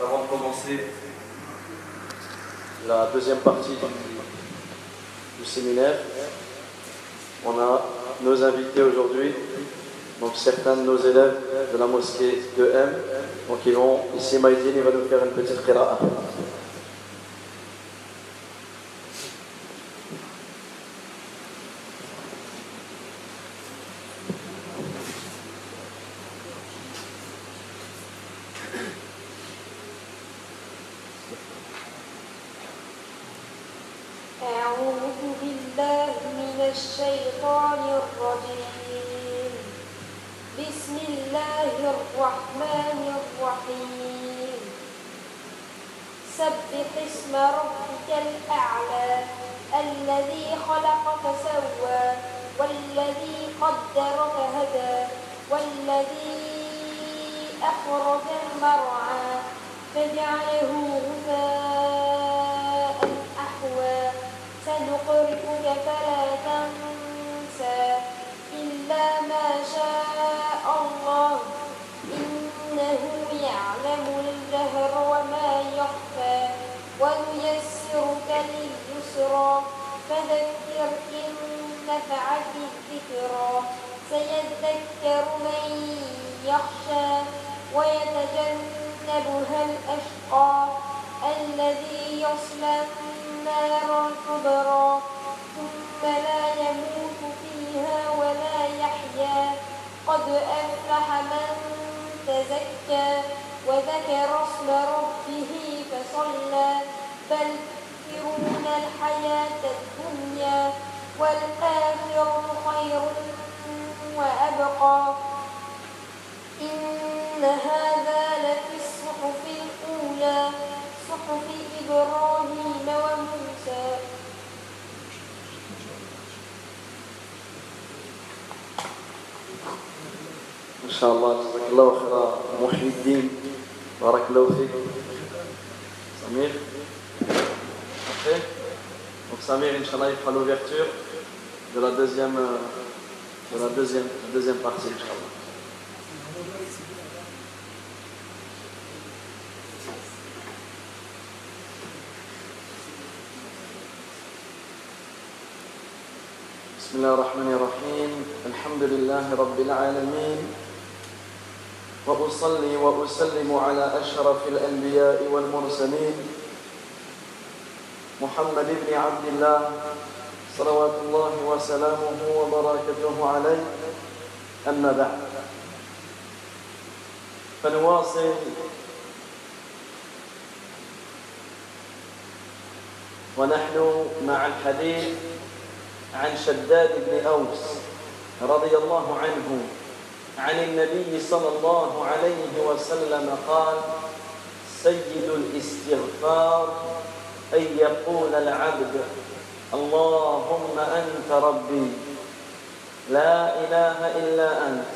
Avant de commencer la deuxième partie du, séminaire, on a nos invités aujourd'hui, donc certains de nos élèves de la mosquée de M. Donc ils vont, ici Maïdine, il va nous faire une petite إن شاء الله. جزاك الله خير محي الدين. بارك الله فيك. سمير. أوكي دونك سمير ان شاء الله يفعل لوفيرتور de la دوزيام euh, de la deuxième la deuxième ان شاء الله بسم الله الرحمن الرحيم الحمد لله رب العالمين وأصلي وأسلم على أشرف الأنبياء والمرسلين محمد بن عبد الله صلوات الله وسلامه وبركاته عليه. أما بعد فنواصل ونحن مع الحديث عن شداد بن أوس رضي الله عنه. عن النبي صلى الله عليه وسلم قال سيد الاستغفار أن يقول العبد اللهم أنت ربي لا إله إلا أنت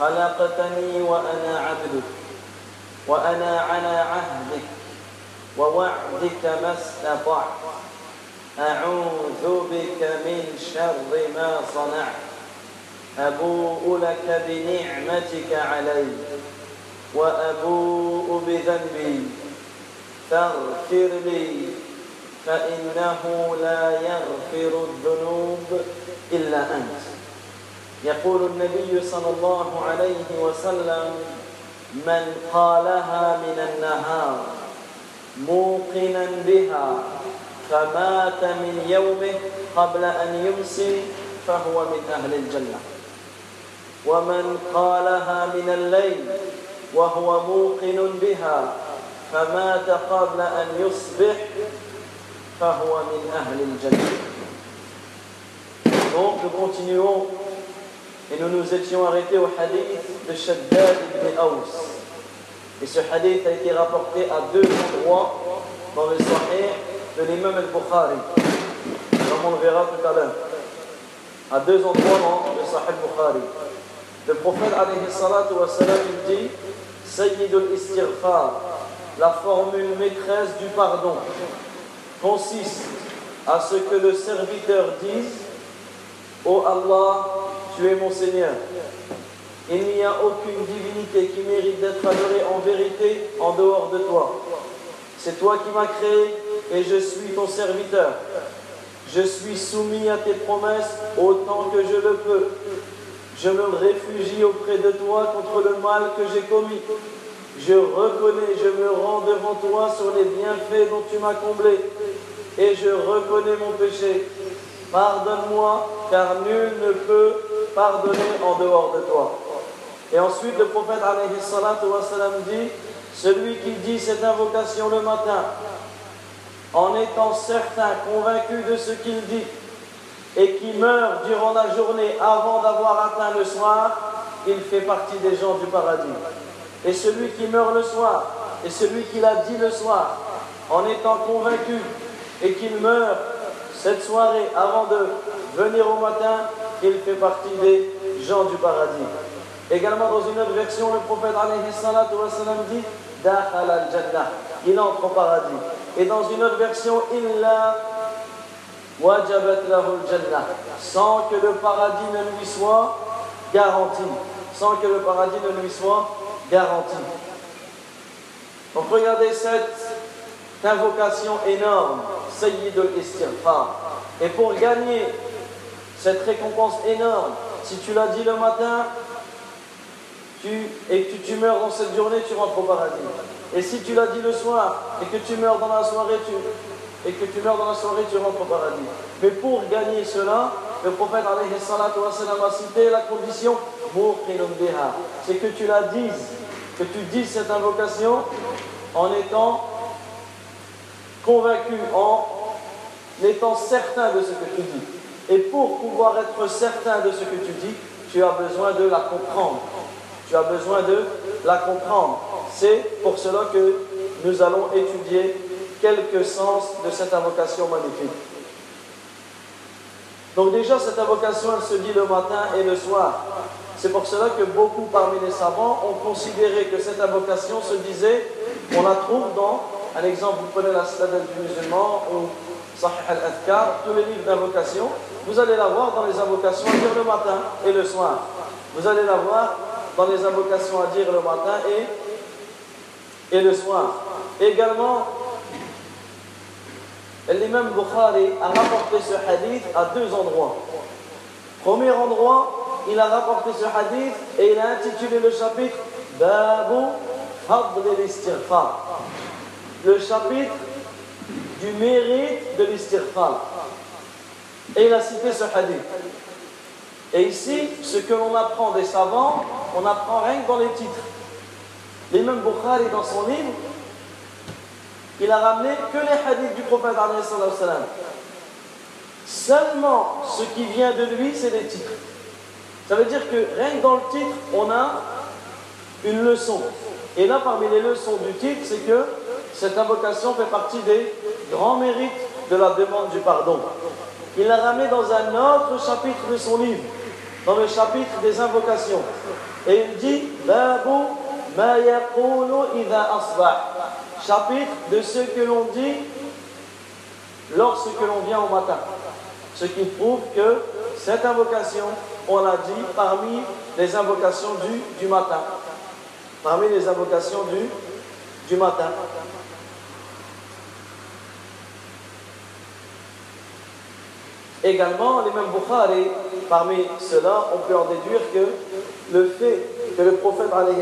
خلقتني وأنا عبدك وأنا على عهدك ووعدك ما استطعت أعوذ بك من شر ما صنعت. أبوء لك بنعمتك علي وأبوء بذنبي. فاغفر لي فإنه لا يغفر الذنوب إلا أنت. يقول النبي صلى الله عليه وسلم من قالها من النهار موقنا بها فمات من يومه قبل أن يمسي فهو من أهل الجنة. ومن قالها من الليل وهو موقن بها فمات قبل أن يصبح فهو من أهل الجنة Donc nous continuons et nous nous étions arrêtés au hadith de Shaddad ibn Aous. Et ce hadith a été rapporté à deux endroits dans le Sahih de l'imam al-Bukhari. Comme on le verra tout à l'heure. À deux endroits dans le Sahih al-Bukhari. Le prophète alayhi salatu wa salam dit Sayyid al-Istighfar la formule maîtresse du pardon consiste à ce que le serviteur dise Ô Allah, tu es mon Seigneur. Il n'y a aucune divinité qui mérite d'être adorée en vérité en dehors de toi. C'est toi qui m'as créé et je suis ton serviteur. Je suis soumis à tes promesses autant que je le peux. Je me réfugie auprès de toi contre le mal que j'ai commis. Je reconnais, je me rends devant toi sur les bienfaits dont tu m'as comblé. Et je reconnais mon péché. Pardonne-moi, car nul ne peut pardonner en dehors de toi. Et ensuite, le prophète dit Celui qui dit cette invocation le matin, en étant certain, convaincu de ce qu'il dit, et qui meurt durant la journée avant d'avoir atteint le soir, il fait partie des gens du paradis. Et celui qui meurt le soir, et celui qui l'a dit le soir, en étant convaincu, et qu'il meurt cette soirée avant de venir au matin, il fait partie des gens du paradis. Également dans une autre version, le prophète dit il entre au paradis. Et dans une autre version, lahu jannah sans que le paradis ne lui soit garanti. Sans que le paradis ne lui soit garanti. Donc regardez cette invocation énorme, Sayyid al-Istighfar. Et pour gagner cette récompense énorme, si tu l'as dit le matin, et que tu meurs dans cette journée, tu rentres au paradis. Et si tu l'as dit le soir et que tu meurs dans la soirée, tu, et que tu meurs dans la soirée, tu rentres au paradis. Mais pour gagner cela, le prophète a cité la condition c'est que tu la dises, que tu dises cette invocation en étant convaincu, en étant certain de ce que tu dis. Et pour pouvoir être certain de ce que tu dis, tu as besoin de la comprendre. Tu as besoin de la comprendre. C'est pour cela que nous allons étudier quelques sens de cette invocation magnifique. Donc déjà, cette invocation, elle se dit le matin et le soir. C'est pour cela que beaucoup parmi les savants ont considéré que cette invocation se disait, on la trouve dans, un exemple, vous prenez la Stade du musulman ou Sahih al-Adkar, tous les livres d'invocation, vous allez la voir dans les invocations à dire le matin et le soir. Vous allez la voir dans les invocations à dire le matin et, et le soir. Également, l'imam Bukhari a rapporté ce hadith à deux endroits. Premier endroit, il a rapporté ce hadith et il a intitulé le chapitre Babu al Le chapitre du mérite de l'istighfar. Et il a cité ce hadith. Et ici, ce que l'on apprend des savants, on apprend rien que dans les titres. L'imam Bukhari, dans son livre, il a ramené que les hadiths du prophète Seulement ce qui vient de lui, c'est les titres. Ça veut dire que rien que dans le titre, on a une leçon. Et là, parmi les leçons du titre, c'est que cette invocation fait partie des grands mérites de la demande du pardon. Il l'a ramené dans un autre chapitre de son livre, dans le chapitre des invocations. Et il dit Babu ma Chapitre de ce que l'on dit lorsque l'on vient au matin. Ce qui prouve que cette invocation, on l'a dit parmi les invocations du, du matin. Parmi les invocations du, du matin. Également, les mêmes Bukhari, parmi cela, on peut en déduire que le fait que le prophète a dit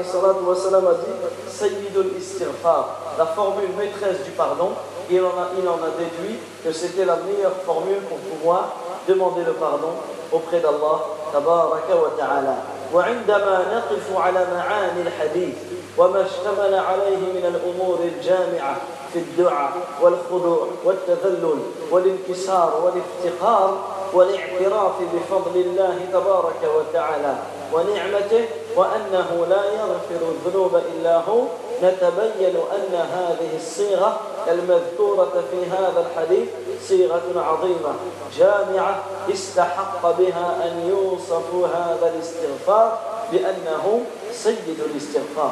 Sayyidul Istirfar, la formule maîtresse du pardon, il en a, il en a déduit que c'était la meilleure formule pour pouvoir demander le pardon auprès d'Allah tabaraka wa ta'ala. وعندما نقف على معاني الحديث وما اشتمل عليه من الأمور الجامعة في الدعاء والخضوع والتذلل والانكسار والافتقار والاعتراف بفضل الله تبارك وتعالى ونعمته وأنه لا يغفر الذنوب إلا هو نتبين أن هذه الصيغة المذكورة في هذا الحديث صيغة عظيمة جامعة استحق بها أن يوصف هذا الاستغفار بأنه سيد الاستغفار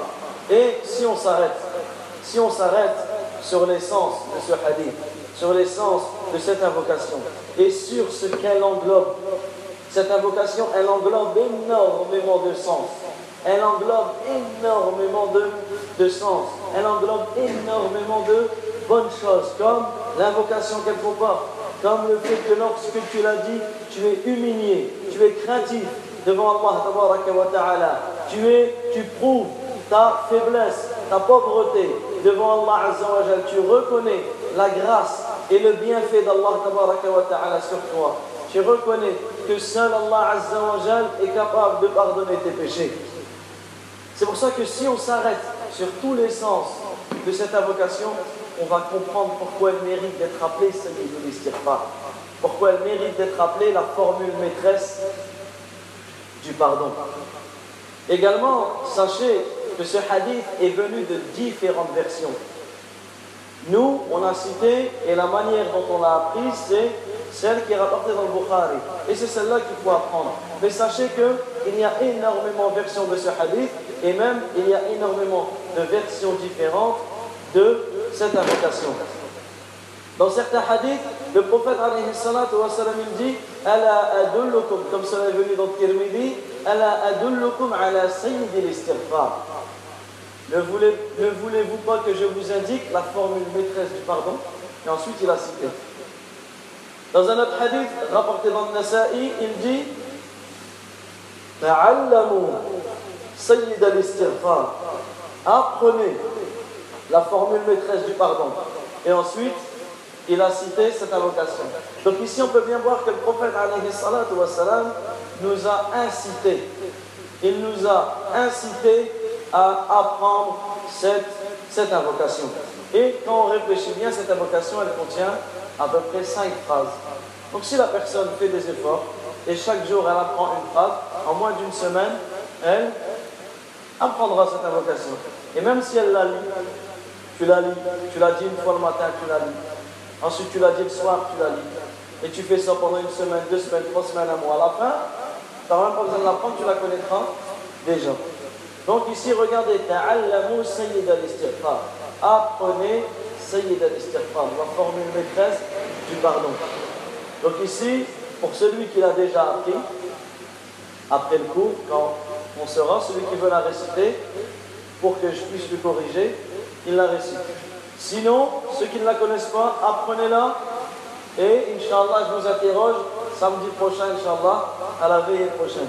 Et si on s'arrête, si on s'arrête sur l'essence de ce hadith, sur l'essence de cette invocation et sur ce qu'elle englobe, cette invocation, elle englobe énormément de sens. elle englobe énormément de, sens, elle englobe énormément de bonnes choses, comme l'invocation qu'elle comporte, comme le fait que lorsque tu l'as dit, tu es humilié, tu es craintif devant Allah, tu es, tu prouves ta faiblesse, ta pauvreté devant Allah tu reconnais la grâce et le bienfait d'Allah sur toi. Tu reconnais que seul Allah est capable de pardonner tes péchés. C'est pour ça que si on s'arrête sur tous les sens de cette invocation, on va comprendre pourquoi elle mérite d'être appelée Sayyidul pas. Pourquoi elle mérite d'être appelée la formule maîtresse du pardon. Également, sachez que ce hadith est venu de différentes versions. Nous, on a cité, et la manière dont on l'a appris, c'est celle qui est rapportée dans le Bukhari. Et c'est celle-là qu'il faut apprendre. Mais sachez qu'il y a énormément de versions de ce hadith, et même il y a énormément de versions différentes de cette invocation. Dans certains hadiths, le prophète il dit Ala adullukum, comme cela est venu dans Tirmidhi, Ala adullukum ala sayyid al-istighfar. Ne voulez-vous pas que je vous indique la formule maîtresse du pardon? Et ensuite, il a cité. Dans un autre hadith rapporté dans le Nasa'i, il dit Apprenez la formule maîtresse du pardon. Et ensuite, il a cité cette invocation. Donc ici, on peut bien voir que le prophète nous a incité. Il nous a incité à apprendre cette invocation. Et quand on réfléchit bien, cette invocation, elle contient à peu près cinq phrases. Donc si la personne fait des efforts et chaque jour elle apprend une phrase, en moins d'une semaine, elle apprendra cette invocation. Et même si elle la lit, tu la lis, tu la dis une fois le matin, tu la lis. Ensuite tu la dis le soir, tu la lis. Et tu fais ça pendant une semaine, deux semaines, trois semaines, un mois. À la fin, tu n'as même pas besoin de l'apprendre, tu la connaîtras déjà. Donc ici, regardez. Apprenez sayyid al-istighfar, la formule maîtresse du pardon. Donc ici, pour celui qui l'a déjà appris, après le cours, quand on sera, celui qui veut la réciter, pour que je puisse lui corriger, il la récite. Sinon, ceux qui ne la connaissent pas, apprenez-la et Inch'Allah, je vous interroge samedi prochain, Inch'Allah, à la veille prochaine.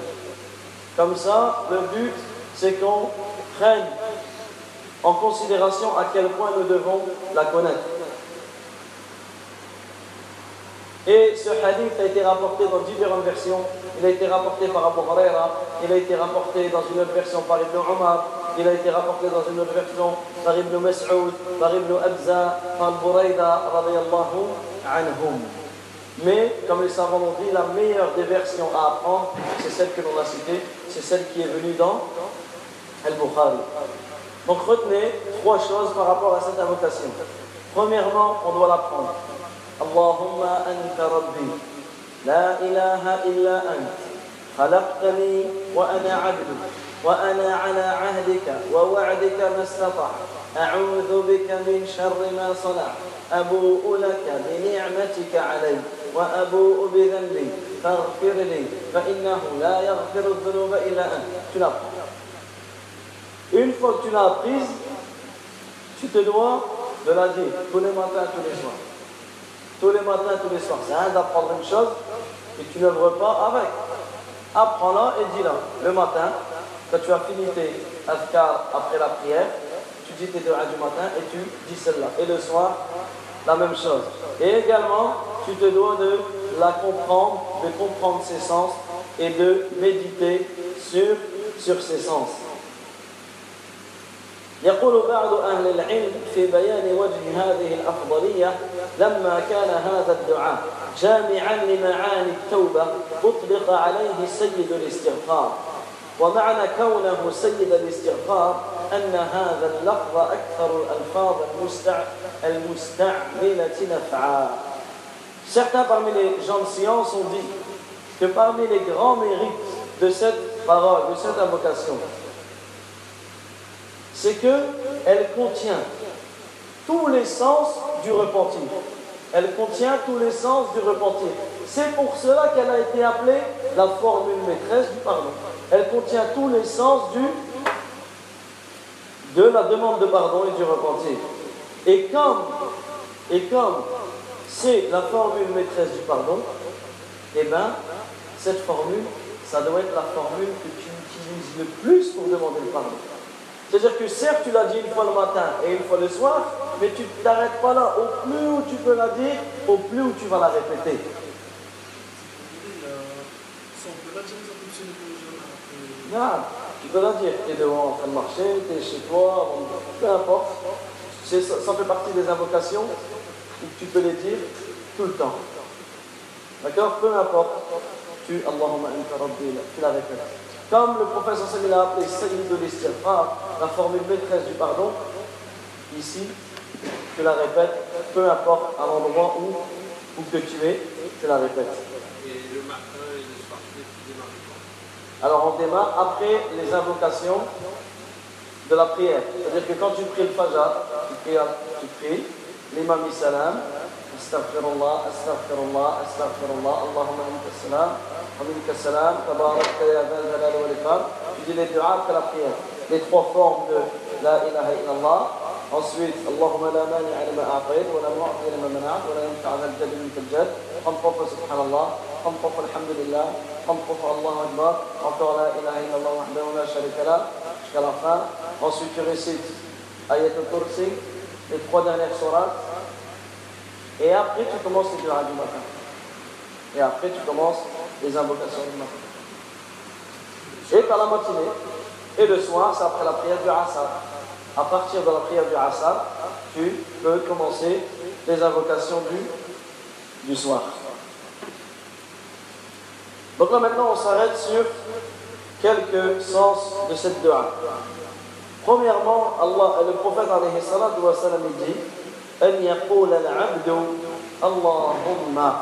Comme ça, le but, c'est qu'on prenne en considération à quel point nous devons la connaître. Et ce hadith a été rapporté dans différentes versions. Il a été rapporté par Abu Huraira, il a été rapporté dans une autre version par Ibn Omar, il a été rapporté dans une autre version par Ibn Mas'ud, par Ibn Abza, par Buraida, anhum. Mais, comme les savants l'ont dit, la meilleure des versions à apprendre, c'est celle que l'on a citée, c'est celle qui est venue dans Al-Bukhari. Donc retenez trois choses par rapport à cette invocation. Premièrement, on doit l'apprendre. Allahumma anta rabbi. La ilaha illa ant. خلقتني وأنا عبدك وأنا على عهدك ووعدك ما استطعت أعوذ بك من شر ما صنعت أبوء لك بنعمتك علي وأبوء بذنبي فاغفر لي فإنه لا يغفر الذنوب إلا أنت. Une fois que tu l'as apprise, tu te dois de la dire tous les matins, tous les soirs. Tous les matins, tous les soirs. C'est un d'apprendre une chose et tu n'œuvres pas avec. Apprends-la et dis-la. Le matin, quand tu as fini tes adhkar après la prière, tu dis tes deux du matin et tu dis celle-là. Et le soir, la même chose. Et également, tu te dois de la comprendre, de comprendre ses sens et de méditer sur, sur ses sens. يقول بعض أهل العلم في بيان وجه هذه الأفضلية لما كان هذا الدعاء جامعا لمعاني التوبة أطلق عليه سيد الاستغفار. ومعنى كونه سيد الاستغفار أن هذا اللفظ أكثر الألفاظ المستعملة نفعا. Certains parmi les gens de science ont dit que parmi les grands mérites de cette parole, de cette invocation, c'est qu'elle contient tous les sens du repentir. Elle contient tous les sens du repentir. C'est pour cela qu'elle a été appelée la formule maîtresse du pardon. elle contient tous les sens de la demande de pardon et du repentir. Et comme, et comme c'est la formule maîtresse du pardon, eh bien, cette formule, ça doit être la formule que tu utilises le plus pour demander le pardon. C'est-à-dire que certes, tu l'as dit une fois le matin et une fois le soir, mais tu ne t'arrêtes pas là. Au plus où tu peux la dire, au plus où tu vas la répéter. Non, tu peux la dire. Tu es devant en train de marcher, tu es chez toi, peu importe. Ça, fait partie des invocations. Tu peux les dire tout le temps. D'accord? Peu importe. Tu, Allahumma tu la répètes. Comme le professeur Samuel a appelé Sayyid de l'istighfar, la formule maîtresse du pardon, ici, tu la répètes, peu importe à l'endroit où, où que tu es, tu la répètes. Et le matin et le soir, tu Alors on démarre après les invocations de la prière. C'est-à-dire que quand tu pries le fajr, tu pries, tu pries l'imam salam, astaghfirullah, astaghfirullah, astaghfirullah, Allahumma anta salam, wa salam, tabarakta ya dhal jalal wal ikram. Tu dis les du'a après la prière. Les trois formes de la ilaha. Ensuite, Allahumma la mani lima a'tayt, wa la mu'ti la subhanallah, Allahu akbar, encore la ilaha illallah wahdahu la sharika la, jusqu'à la. Ensuite, tu récites ayat al-kursi, les trois dernières sourates. Et après, tu commences les du'a du matin. Et après, tu commences les invocations du matin. Et par la matinée, et le soir, c'est après la prière du Assad. À partir de la prière du Assad, tu peux commencer les invocations du, du soir. Donc là maintenant, on s'arrête sur quelques sens de cette dua. Premièrement, Allah, le prophète alayhi salam dit أن يقول العبد اللهم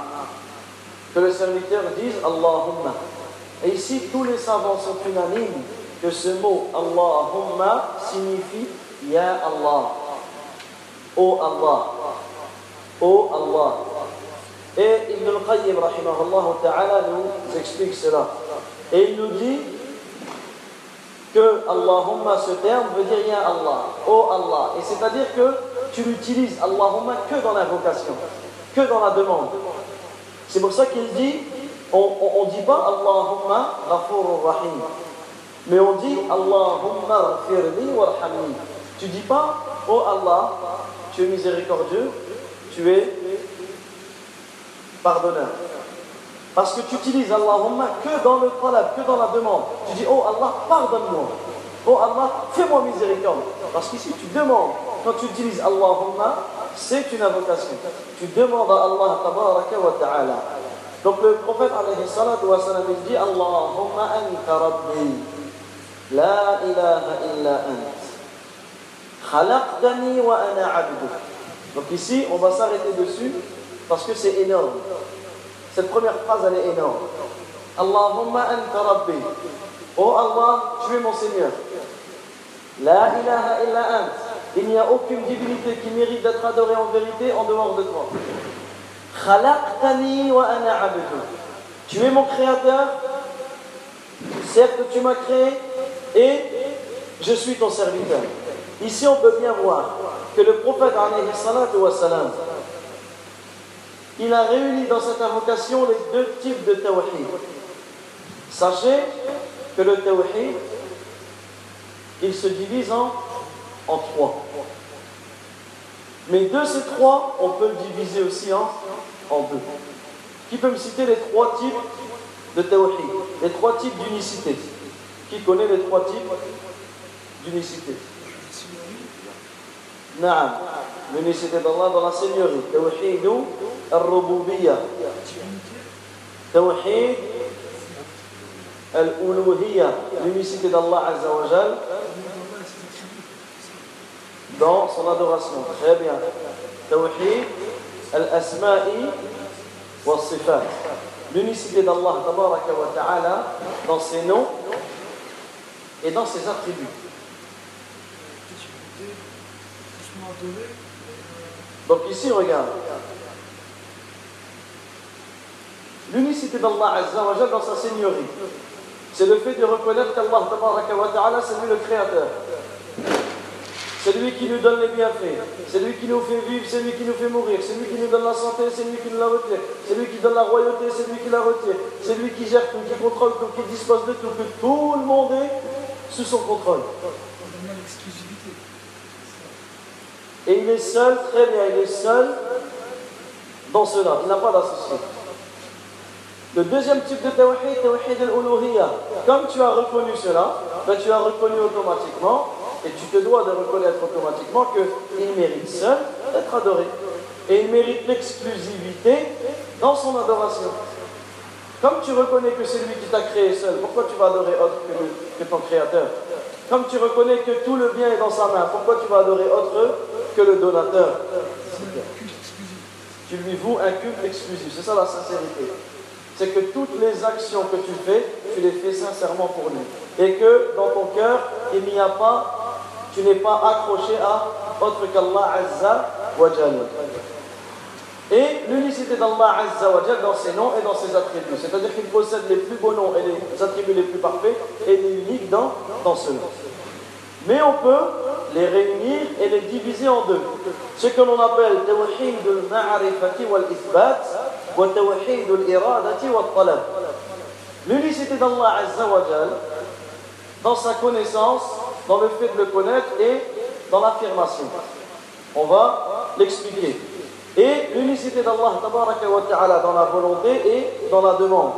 que le serviteur dise Allahumma. Et ici, tous les savants sont unanimes que ce mot Allahumma signifie Ya Allah. Oh Allah. Oh Allah. Et Ibn al-Qayyim, rahimahullah ta'ala, nous explique cela. Et il nous dit que Allahumma, ce terme veut dire Ya Allah, oh Allah. Et c'est-à-dire que tu l'utilises Allahumma que dans l'invocation, que dans la demande. C'est pour ça qu'il dit, on ne dit pas Allahumma ghafurur rahim, mais on dit Allahumma ghafirli warhamni. Tu dis pas, oh Allah, tu es miséricordieux, tu es pardonneur. Parce que tu utilises Allahumma que dans le talab, que dans la demande. Tu dis, oh Allah, pardonne-moi. Oh Allah, fais-moi miséricorde. Parce qu'ici, tu demandes. Quand tu utilises Allahumma, c'est une invocation. Tu demandes à Allah, tabaraka wa ta'ala. Donc le prophète, alayhi dit, Allahumma anta rabbi. La ilaha illa ant. Khalaqtani wa ana abduk. Donc ici, on va s'arrêter dessus parce que c'est énorme. Cette première phrase, elle est énorme. Allahumma anta rabbi. Oh Allah, tu es mon Seigneur. La ilaha. Il n'y a aucune divinité qui mérite d'être adorée en vérité en dehors de toi. Tu es mon créateur. Certes, tu m'as créé et je suis ton serviteur. Ici, on peut bien voir que le prophète, alayhi salatu wa salam, il a réuni dans cette invocation les deux types de tawhid. Sachez que le tawhid, il se divise en, trois. Mais de ces trois, on peut le diviser aussi en, deux. Qui peut me citer les trois types de tawhid? Les trois types d'unicité Qui connaît les trois types d'unicité? Naam. l'unicité d'Allah dans la Seigneurie توحيد الربوبية توحيد الألوهية l'unicité d'Allah Azza wa Jal dans son adoration très bien توحيد الأسماء والصفات l'unicité d'Allah tabaraka wa ta'ala dans ses noms et dans ses attributs Donc ici, regarde. L'unicité d'Allah Azza wa dans sa seigneurie. C'est le fait de reconnaître qu'Allah ta'ala, c'est lui le créateur. C'est lui qui nous donne les bienfaits. C'est lui qui nous fait vivre, c'est lui qui nous fait mourir. C'est lui qui nous donne la santé, c'est lui qui nous la retire. C'est lui qui donne la royauté, c'est lui qui la retire. C'est lui qui gère tout, qui contrôle tout, qui dispose de tout, que tout le monde est sous son contrôle. Et il est seul, très bien, il est seul dans cela. Il n'a pas d'associé. Le deuxième type de tawhid, tawhid al-uluhiyya. Comme tu as reconnu cela, ben tu as reconnu automatiquement et tu te dois de reconnaître automatiquement qu'il mérite seul d'être adoré. Et il mérite l'exclusivité dans son adoration. Comme tu reconnais que c'est lui qui t'a créé seul, pourquoi tu vas adorer autre que, ton créateur? Comme tu reconnais que tout le bien est dans sa main, pourquoi tu vas adorer autre que le donateur? Tu lui voues un culte exclusif. C'est ça la sincérité. C'est que toutes les actions que tu fais, tu les fais sincèrement pour lui. Et que dans ton cœur, il n'y a pas tu n'es pas accroché à autre qu'Allah Azza wa Et l'unicité d'Allah Azza wa dans ses noms et dans ses attributs. C'est-à-dire qu'il possède les plus beaux noms et les attributs les plus parfaits et il est unique dans, dans ce nom. Mais on peut les réunir et les diviser en deux. Ce que l'on appelle tawhid al-ma'rifati wal-ithbat wa tawhid al-iradati wal-talab. L'unicité d'Allah dans sa connaissance dans le fait de le connaître et dans l'affirmation. On va l'expliquer. Et l'unicité d'Allah dans la volonté et dans la demande.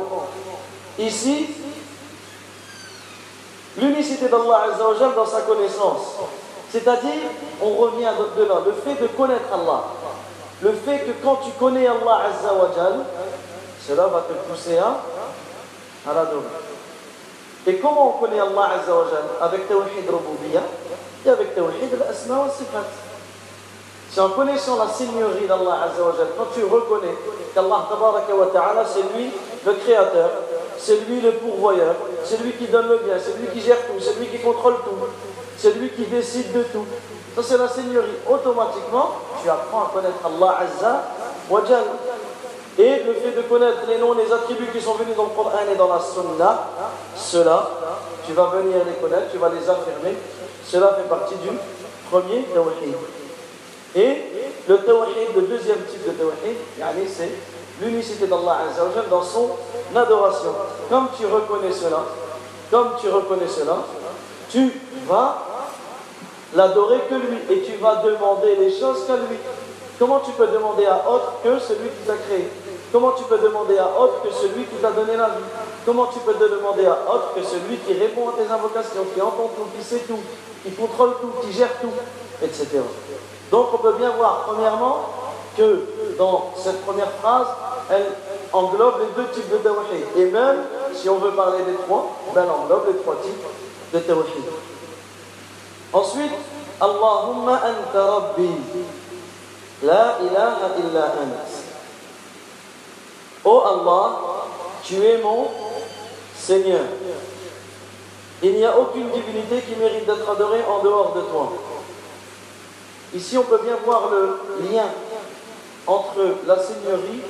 Ici, l'unicité d'Allah dans sa connaissance. C'est-à-dire, on revient de là, le fait de connaître Allah. Le fait que quand tu connais Allah cela va te pousser à, à l'adorer. Et comment on connaît Allah Avec Tawhid Rububiyya et avec Tawhid al-Asma wa Sifat. C'est en connaissant la seigneurie d'Allah Azza wa quand tu reconnais qu'Allah Ta'ala, c'est lui le créateur, c'est lui le pourvoyeur, c'est lui qui donne le bien, c'est lui qui gère tout, c'est lui qui contrôle tout, c'est lui qui décide de tout. Ça, c'est la seigneurie. Automatiquement, tu apprends à connaître Allah Azza wa et le fait de connaître les noms, les attributs qui sont venus dans le Coran et dans la Sunna, cela, tu vas venir les connaître, tu vas les affirmer. Cela fait partie du premier tawhid. Et le le deuxième type de tawhid, c'est l'unicité d'Allah dans son adoration. Comme tu reconnais cela, comme tu reconnais cela, tu vas l'adorer que lui et tu vas demander les choses qu'à lui. Comment tu peux demander à autre que celui qui t'a créé? Comment tu peux demander à autre que celui qui t'a donné la vie? Comment tu peux demander à autre que celui qui répond à tes invocations, qui entend tout, qui sait tout, qui contrôle tout, qui gère tout, etc. Donc on peut bien voir, premièrement, que dans cette première phrase, elle englobe les deux types de tawhid. Et même, si on veut parler des trois, ben, elle englobe les trois types de tawhid. Ensuite, Allahumma anta rabbi. La ilaha illa ant. Oh Allah, tu es mon Seigneur. Il n'y a aucune divinité qui mérite d'être adorée en dehors de toi. Ici, on peut bien voir le lien entre la Seigneurie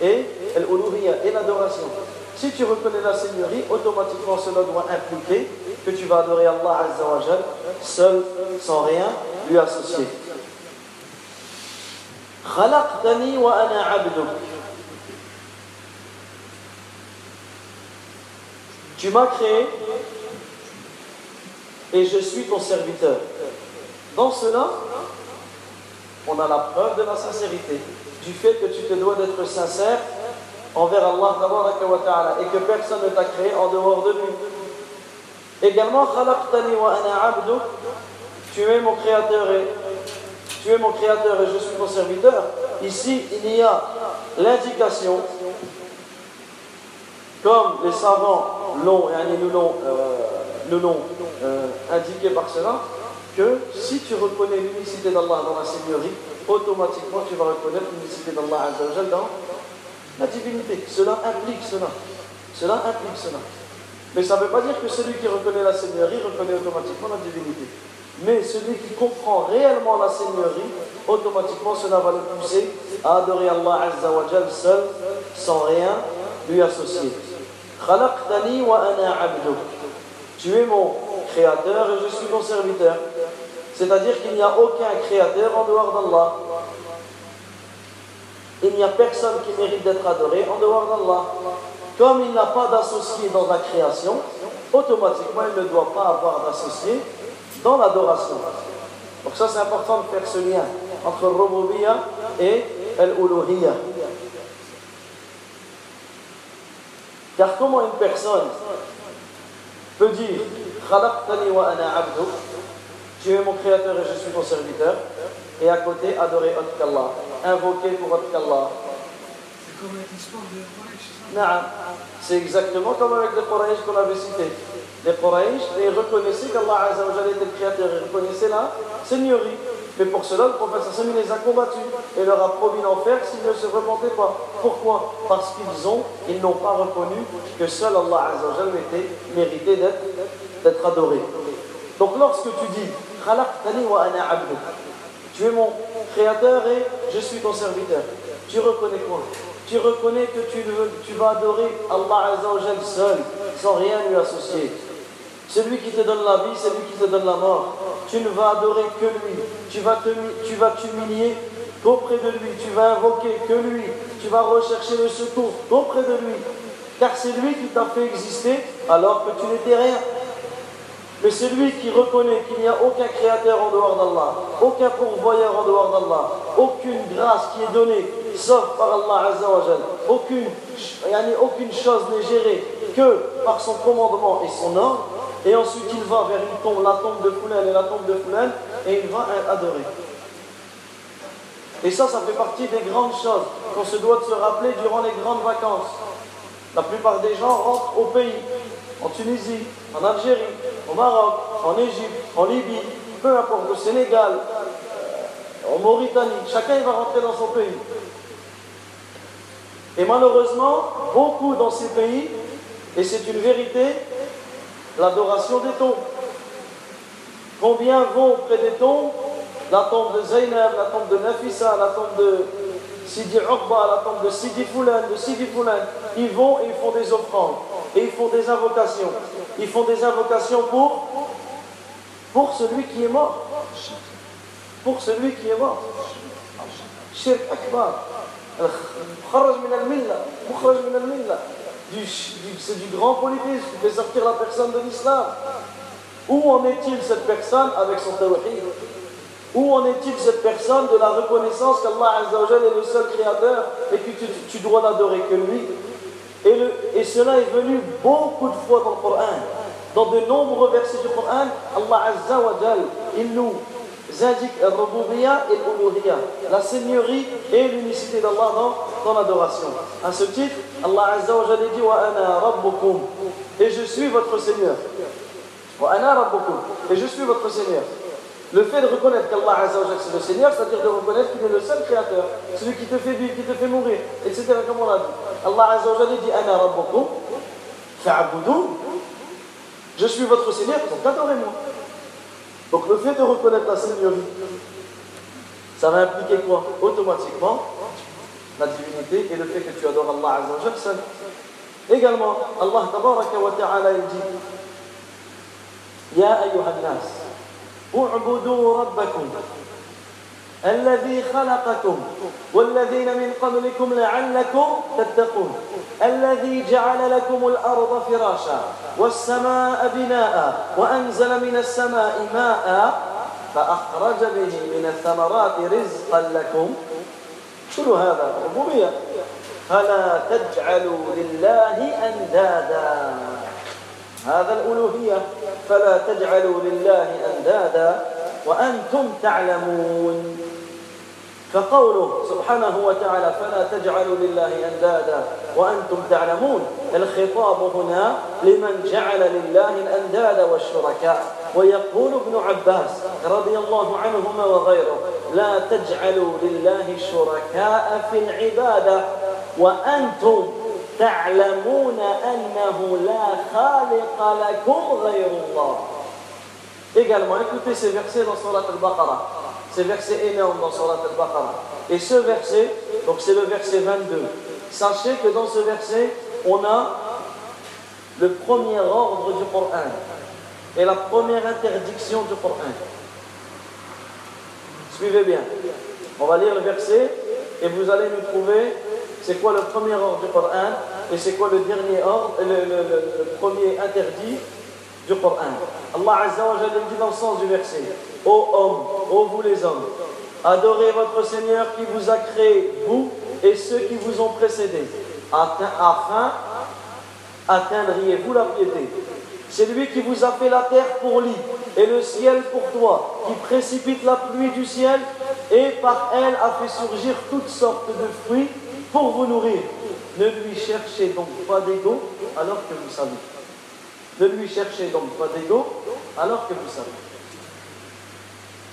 et et l'adoration. Si tu reconnais la Seigneurie, automatiquement cela doit impliquer que tu vas adorer Allah Azza seul, sans rien lui associer. Tu m'as créé et je suis ton serviteur. Dans cela, on a la preuve de la sincérité, du fait que tu te dois d'être sincère envers Allah et que personne ne t'a créé en dehors de lui. Également, tu es mon créateur et tu es mon créateur et je suis ton serviteur. Ici, il y a l'indication, comme les savants l'ont, nous l'ont, euh, euh, indiqué par cela, que si tu reconnais l'unicité d'Allah dans la Seigneurie, automatiquement tu vas reconnaître l'unicité d'Allah dans la divinité. Cela implique cela. Cela implique cela. Mais ça ne veut pas dire que celui qui reconnaît la Seigneurie reconnaît automatiquement la divinité. Mais celui qui comprend réellement la Seigneurie, automatiquement cela va le pousser à adorer Allah Azzawajal seul, sans rien lui associer. Tu es mon créateur et je suis ton serviteur. C'est-à-dire qu'il n'y a aucun créateur en dehors d'Allah. Il n'y a personne qui mérite d'être adoré en dehors d'Allah. Comme il n'a pas d'associé dans la création, automatiquement il ne doit pas avoir d'associé dans l'adoration. Donc ça c'est important de faire ce lien entre Rububiya et Al-Uluhiyya. Car comment une personne peut dire Tu es mon créateur et je suis ton serviteur et à côté adorer autre qu'Allah, invoquer pour autre qu'Allah. C'est comme avec l'histoire de Quraysh, c'est exactement comme avec les Quraysh qu'on avait cité. Les Quraysh, ils reconnaissaient qu'Allah était le créateur, ils reconnaissaient la seigneurie. Mais pour cela, le prophète Sassim les a combattus et leur a promis l'enfer s'ils ne se repentaient pas. Pourquoi? Parce qu'ils ont, ils n'ont pas reconnu que seul Allah Azza wa Jalla était mérité d'être, d'être adoré. Donc lorsque tu dis wa ana tu es mon créateur et je suis ton serviteur. Tu reconnais quoi? Tu reconnais que tu, vas adorer Allah Azza wa Jal seul, sans rien lui associer. Celui qui te donne la vie, c'est lui qui te donne la mort. Tu ne vas adorer que lui. Tu vas te- tu vas t'humilier qu'auprès de lui. Tu vas invoquer que lui. Tu vas rechercher le secours qu'auprès de lui. Car c'est lui qui t'a fait exister alors que tu n'étais rien. Mais celui qui reconnaît qu'il n'y a aucun créateur en dehors d'Allah, aucun pourvoyeur en dehors d'Allah, aucune grâce qui est donnée sauf par Allah Azza wa Jal, aucune, aucune chose n'est gérée que par son commandement et son ordre, et ensuite il va vers une tombe, la tombe de Foulan et la tombe de Foulan, et il va adorer. Et ça, ça fait partie des grandes choses qu'on se doit de se rappeler durant les grandes vacances. La plupart des gens rentrent au pays, en Tunisie, en Algérie, au Maroc, en Égypte, en Libye, peu importe, au Sénégal, en Mauritanie, chacun va rentrer dans son pays. Et malheureusement, beaucoup dans ces pays, et c'est une vérité, l'adoration des tombes. Combien vont près des tombes? La tombe de Zainab, la tombe de Nafissa, la tombe de Sidi Uqba, la tombe de Sidi Foulan, de Sidi Foulan. Ils vont et ils font des offrandes. Et ils font des invocations. Ils font des invocations pour, pour celui qui est mort. Pour celui qui est mort. Shirk Akbar. C'est du grand polythéisme qui fait sortir la personne de l'islam. Où en est-il cette personne avec son tawhid? Où en est-il cette personne de la reconnaissance qu'Allah est le seul créateur et que tu, dois n'adorer que lui? Et, cela est venu beaucoup de fois dans le Coran. Dans de nombreux versets du Coran, Allah Azza il nous indique et la seigneurie et l'unicité d'Allah dans, dans l'adoration. À ce titre, Allah Azza dit Wa ana et je suis votre Seigneur. Et je suis votre Seigneur. Le fait de reconnaître qu'Allah c'est le Seigneur, c'est-à-dire de reconnaître qu'il est le seul créateur, celui qui te fait vivre, qui te fait mourir, etc. comme on l'a dit. Allah dit Ana Rabbakum, je suis votre Seigneur, donc adorez-moi. Donc le fait de reconnaître la Seigneurie, ça va impliquer quoi? Automatiquement, la divinité et le fait que tu adores Allah seul. Également, Allah wa ta'ala dit Ya ayyuhan nas اعبدوا ربكم الذي خلقكم والذين من قبلكم لعلكم تتقون الذي جعل لكم الأرض فراشا والسماء بناء وأنزل من السماء ماء فأخرج به من الثمرات رزقا لكم. شنو هذا؟ ربوبية فلا تجعلوا لله أندادا. هذا الألوهية فلا تجعلوا لله أندادا وأنتم تعلمون. فقوله سبحانه وتعالى فلا تجعلوا لله أندادا وأنتم تعلمون الخطاب هنا لمن جعل لله الأنداد والشركاء. ويقول ابن عباس رضي الله عنهما وغيره لا تجعلوا لله شركاء في العبادة وأنتم تعلمون أنه لا خالق لكم غير الله Également, écoutez ces versets dans Surat al-Baqarah. Ces versets énormes dans Surat al-Baqarah. Et ce verset, donc c'est le verset 22. Sachez que dans ce verset, on a le premier ordre du Coran et la première interdiction du Coran. Suivez bien. On va lire le verset et vous allez nous trouver c'est quoi le premier ordre du Coran et c'est quoi le dernier ordre, le, premier interdit du Coran? Allah Azza wa dit dans le sens du verset Ô hommes, ô vous les hommes, adorez votre Seigneur qui vous a créé, vous et ceux qui vous ont précédés, afin atteindriez-vous la piété. C'est lui qui vous a fait la terre pour lit et le ciel pour toi, qui précipite la pluie du ciel et par elle a fait surgir toutes sortes de fruits pour vous nourrir. Ne lui cherchez donc pas d'ego alors que vous savez. Ne lui cherchez donc pas d'ego alors que vous savez.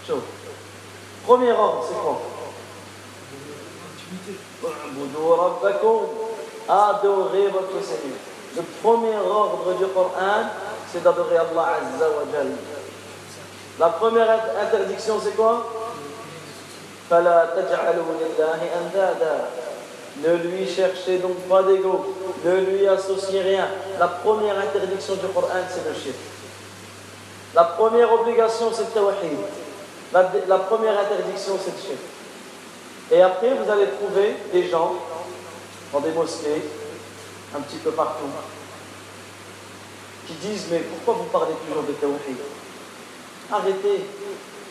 Chose. Premier ordre, c'est quoi? Adorez votre Seigneur. Le premier ordre du Coran, c'est d'adorer Allah Azza wa La première interdiction, c'est quoi? Ne lui cherchez donc pas d'ego, ne lui associez rien. La première interdiction du Coran, c'est le shirk. La première obligation, c'est le tawhid. La, première interdiction, c'est le shirk. Et après, vous allez trouver des gens dans des mosquées, un petit peu partout, qui disent Mais pourquoi vous parlez toujours de tawhid? Arrêtez.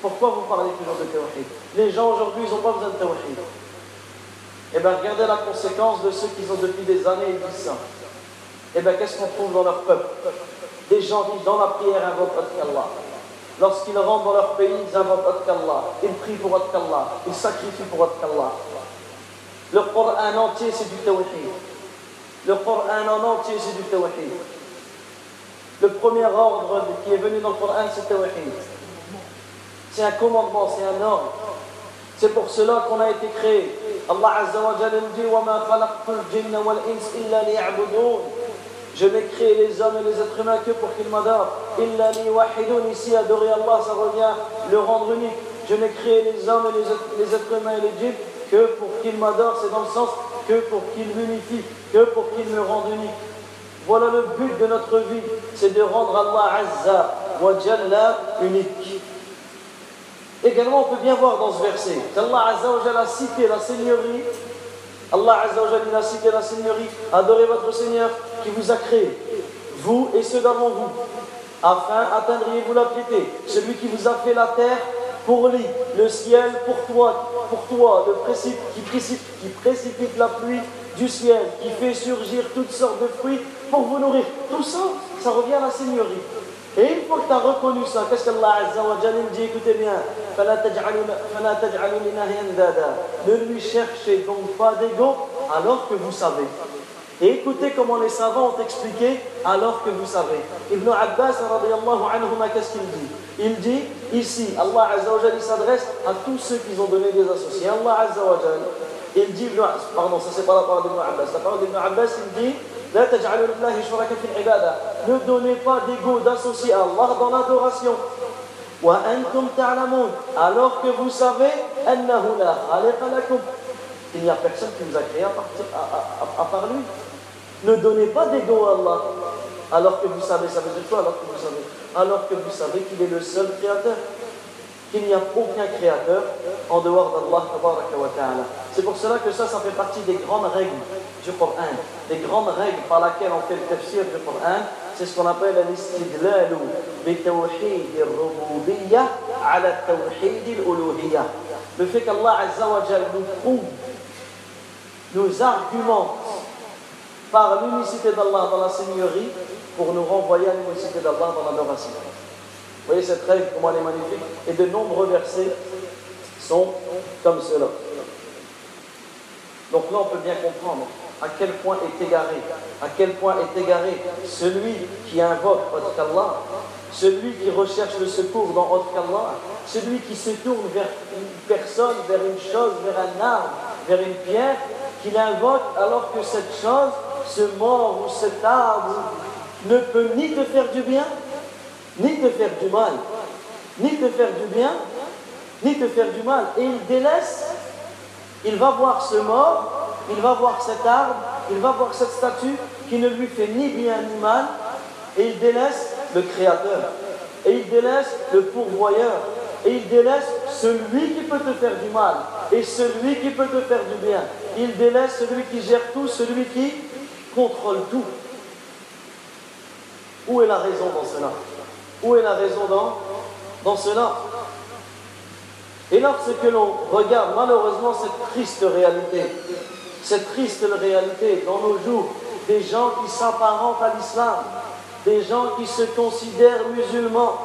Pourquoi vous parlez toujours de tawhid? Les gens aujourd'hui, ils n'ont pas besoin de tawhid. Eh bien, regardez la conséquence de ceux qui ont depuis des années, disent ça. Eh bien, qu'est-ce qu'on trouve dans leur peuple? Des gens qui, dans la prière, invoquent Allah. Lorsqu'ils rentrent dans leur pays, ils invoquent Allah. Ils prient pour Allah. Ils sacrifient pour Allah. Le Coran entier, c'est du tawhid. Le Coran en entier, c'est du tawhid. Le premier ordre qui est venu dans le Coran, c'est tawhid. C'est un commandement, c'est un ordre. C'est pour cela qu'on a été créé. Allah Azza wa Jalla dit Je n'ai créé les hommes et les êtres humains que pour qu'ils m'adorent. Illa li Ici, adorer Allah, ça revient le rendre unique. Je n'ai créé les hommes et les êtres, humains et les djinns que pour qu'ils m'adorent. C'est dans le sens que pour qu'ils m'unifient, que pour qu'ils me rendent unique. Voilà le but de notre vie, c'est de rendre Allah Azza wa Jalla unique. Également, on peut bien voir dans ce verset qu'Allah Azza a cité la Seigneurie. Allah Azza wa a cité la Seigneurie. Adorez votre Seigneur qui vous a créé, vous et ceux d'avant vous, afin atteindriez-vous la piété. Celui qui vous a fait la terre pour lui, le ciel pour toi, pour toi, le qui précipite la pluie du ciel, qui fait surgir toutes sortes de fruits pour vous nourrir. Tout ça, ça revient à la Seigneurie. Et une fois que tu as reconnu ça, qu'est-ce qu'Allah Azza Jalla dit Écoutez bien, ne lui cherchez donc pas d'ego alors que vous savez. Et écoutez comment les savants ont expliqué alors que vous savez. Ibn Abbas, qu'est-ce qu'il dit? Il dit ici, Allah Azza s'adresse à tous ceux qui ont donné des associés. Allah Azza il dit, pardon, ça c'est pas la parole d'Ibn Abbas. La parole d'Ibn Abbas, il dit ne donnez pas d'ego d'associer Allah dans l'adoration. alors que vous savez il n'y a personne qui vous a créé à, part lui. Ne donnez pas d'ego à Allah. Alors que vous savez, ça veut dire quoi alors que vous savez? Alors que vous savez qu'il est le seul créateur qu'il n'y a aucun créateur en dehors d'Allah. C'est pour cela que ça, ça fait partie des grandes règles du Coran. Des grandes règles par lesquelles on fait le tafsir du Coran, c'est ce qu'on appelle l'istidlalu bitawhid al-rububiyya ala tawhid al-uluhiyya. Le fait qu'Allah Azza nous prouve, nous argumente par l'unicité d'Allah dans la Seigneurie pour nous renvoyer à l'unicité d'Allah dans l'adoration. Vous voyez cette règle, comment elle est magnifique Et de nombreux versets sont comme cela. Donc là, on peut bien comprendre à quel point est égaré, à quel point est égaré celui qui invoque autre celui qui recherche le secours dans autre celui qui se tourne vers une personne, vers une chose, vers un arbre, vers une pierre, qu'il invoque alors que cette chose, ce mort ou cet arbre ne peut ni te faire du bien, ni te faire du mal, ni te faire du bien, ni te faire du mal. Et il délaisse, il va voir ce mort, il va voir cet arbre, il va voir cette statue qui ne lui fait ni bien ni mal, et ils délaissent le Créateur, et ils délaissent le pourvoyeur, et ils délaissent celui qui peut te faire du mal, et celui qui peut te faire du bien. Ils délaissent celui qui gère tout, celui qui contrôle tout. Où est la raison dans cela? Où est la raison dans, cela? Et lorsque l'on regarde malheureusement cette triste réalité, cette triste réalité dans nos jours, des gens qui s'apparentent à l'islam, des gens qui se considèrent musulmans,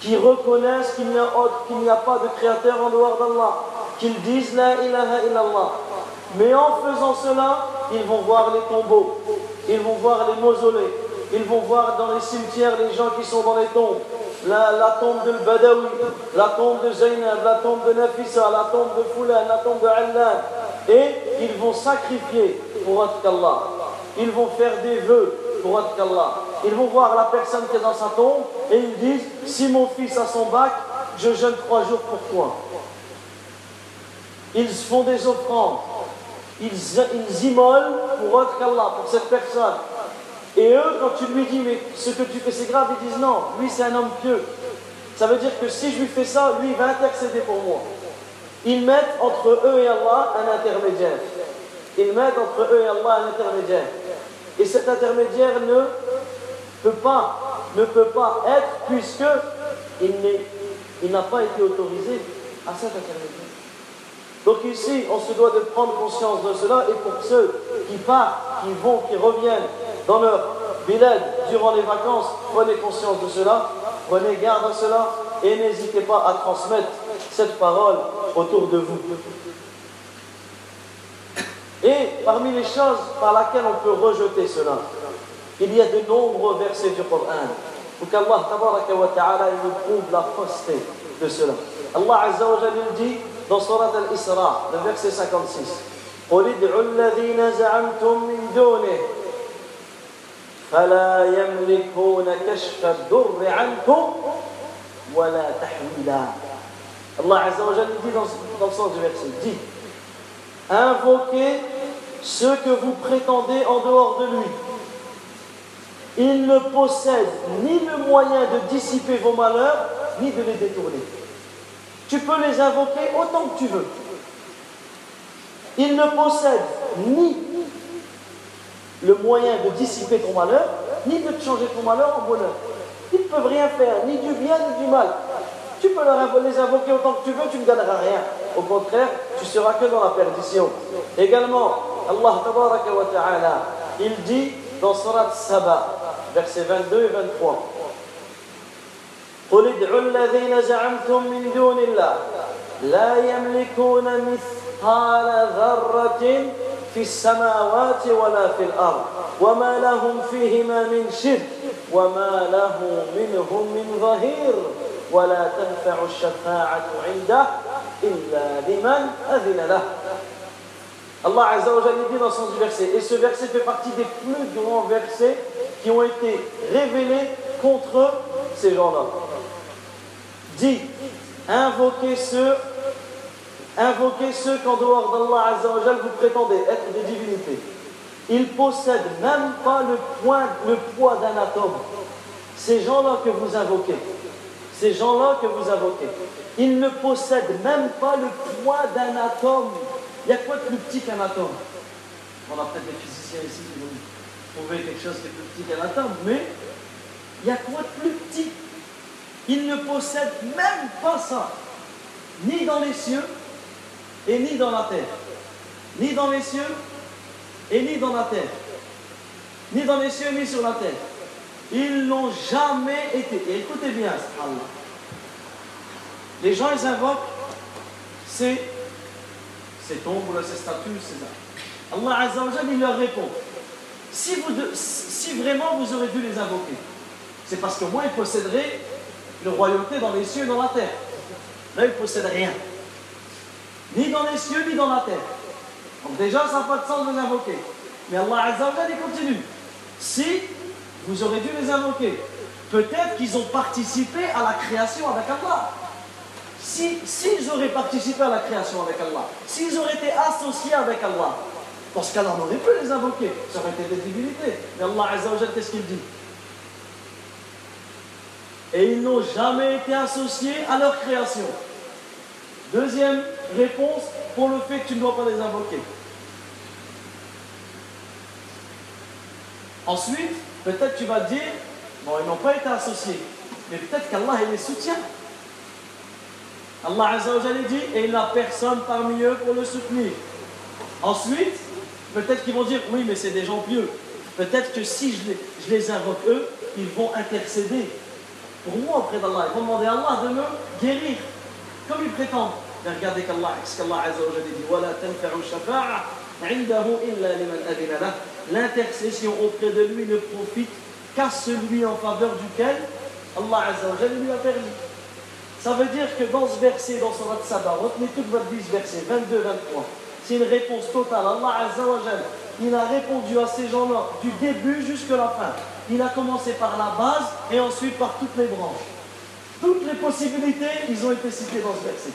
qui reconnaissent qu'il n'y a, a pas de créateur en dehors d'Allah, qu'ils disent la ilaha illallah. Mais en faisant cela, ils vont voir les tombeaux, ils vont voir les mausolées, ils vont voir dans les cimetières les gens qui sont dans les tombes. La, tombe de Badawi, la tombe de Zainab, la tombe de Nafisa, la tombe de Fulan, la tombe de Allah. Et ils vont sacrifier pour Allah. Ils vont faire des vœux pour Allah. Ils vont voir la personne qui est dans sa tombe et ils disent Si mon fils a son bac, je jeûne trois jours pour toi. Ils font des offrandes. Ils, ils immolent pour Allah, pour cette personne. Et eux, quand tu lui dis, mais ce que tu fais c'est grave, ils disent non, lui c'est un homme pieux. Ça veut dire que si je lui fais ça, lui il va intercéder pour moi. Ils mettent entre eux et Allah un intermédiaire. Ils mettent entre eux et Allah un intermédiaire. Et cet intermédiaire ne peut pas, ne peut pas être puisque il n'a pas été autorisé à cet intermédiaire. Donc ici, on se doit de prendre conscience de cela et pour ceux qui partent, qui vont, qui reviennent dans leur village durant les vacances, prenez conscience de cela, prenez garde à cela et n'hésitez pas à transmettre cette parole autour de vous. Et parmi les choses par lesquelles on peut rejeter cela, il y a de nombreux versets du Coran où qu'Allah ta'ala nous prouve la fausseté de cela. Allah Azza wa dit dans Surat al-Isra, le verset 56. قل Allah Azza wa Jal dit dans, le sens du verset, dit Invoquez ce que vous prétendez en dehors de lui. Il ne possède ni le moyen de dissiper vos malheurs, ni de les détourner. Tu peux les invoquer autant que tu veux. Il ne possède ni le moyen de dissiper ton malheur, ni de changer ton malheur en bonheur. Ils ne peuvent rien faire, ni du bien ni du mal. Tu peux les invoquer autant que tu veux, tu ne gagneras rien. Au contraire, tu seras que dans la perdition. Également, Allah ta'ala, il dit dans Surat Saba, versets 22 et 23. قل ادعوا الذين زعمتم من دون الله لا يملكون مثقال ذرة في السماوات ولا في الأرض وما لهم فيهما من شرك وما له منهم من ظهير ولا تنفع الشفاعة عنده إلا لمن أذن له. Allah Azza wa dit dans son verset, et ce verset fait partie des plus grands versets qui ont été révélés contre ces gens-là. Dit, invoquez ceux, invoquez ceux qu'en dehors d'Allah Azzawajal vous prétendez être des divinités. Ils possèdent même pas le, le poids d'un atome. Ces gens-là que vous invoquez, ces gens-là que vous invoquez, ils ne possèdent même pas le poids d'un atome. Il y a quoi de plus petit qu'un atome? On a peut-être des physiciens ici qui vont trouver quelque chose qui est plus petit qu'un atome, mais il y a quoi de plus petit il ne possède même pas ça, ni dans les cieux et ni dans la terre. Ni dans les cieux et ni dans la terre. Ni dans les cieux ni sur la terre. Ils n'ont jamais été. Et écoutez bien, Allah. Les gens, ils invoquent ces, ces tombes, ces statues, ces Allah Azzawajal, il leur répond si, si vraiment vous aurez dû les invoquer, c'est parce que moi, ils posséderaient une royauté dans les cieux et dans la terre. Là, il ne possède rien. Ni dans les cieux, ni dans la terre. Donc déjà, ça n'a pas de sens de les invoquer. Mais Allah Azza il continue. Si vous aurez dû les invoquer, peut-être qu'ils ont participé à la création avec Allah. S'ils si, auraient participé à la création avec Allah, s'ils auraient été associés avec Allah, Dans ce cas-là, on aurait pu les invoquer. Ça aurait été des divinités. Mais Allah Azzawajal, qu'est-ce qu'il dit? Et ils n'ont jamais été associés à leur création. Deuxième réponse pour le fait que tu ne dois pas les invoquer. Ensuite, peut-être tu vas dire, bon, ils n'ont pas été associés, mais peut-être qu'Allah les soutient. Allah Azzawajal dit, et il n'a personne parmi eux pour le soutenir. Ensuite, peut-être qu'ils vont dire, oui, mais c'est des gens pieux. Peut-être que si je les, je les invoque eux, ils vont intercéder pour auprès d'Allah. Ils vont demander à Allah de me guérir, comme ils prétendent. Mais regardez qu'Allah, ce qu'Allah Azzawajal dit, L'intercession auprès de lui ne profite qu'à celui en faveur duquel Allah Azzawajal lui a permis. Ça veut dire que dans ce verset, dans Surat Sabah, retenez tout votre 10 versets, 22-23. C'est une réponse totale. Allah il a répondu à ces gens-là du début jusqu'à la fin. Il a commencé par la base et ensuite par toutes les branches. Toutes les possibilités, ils ont été citées dans ce verset.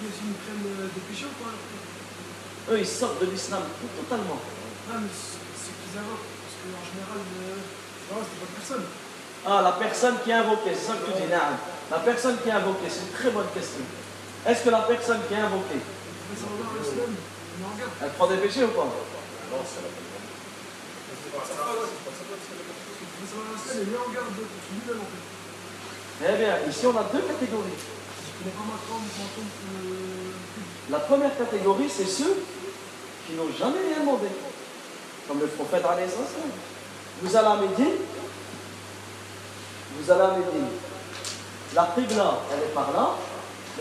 Mais ils prennent des péchés ou pas Eux, ils sortent de l'islam totalement. Non, mais c'est qu'ils invoquent. Parce qu'en général, euh, non, c'était pas personne. Ah, la personne qui est invoquée, c'est ça que tu dis, Naam. La personne qui est invoquée, c'est une très bonne question. Est-ce que la personne qui en regarde. elle prend des péchés ou pas? Mais ça va Eh bien, ici on a deux catégories. La première catégorie, c'est ceux qui n'ont jamais rien demandé. Comme le prophète salam. Vous allez à Médine, vous allez à Médine. La qibla, elle est par là.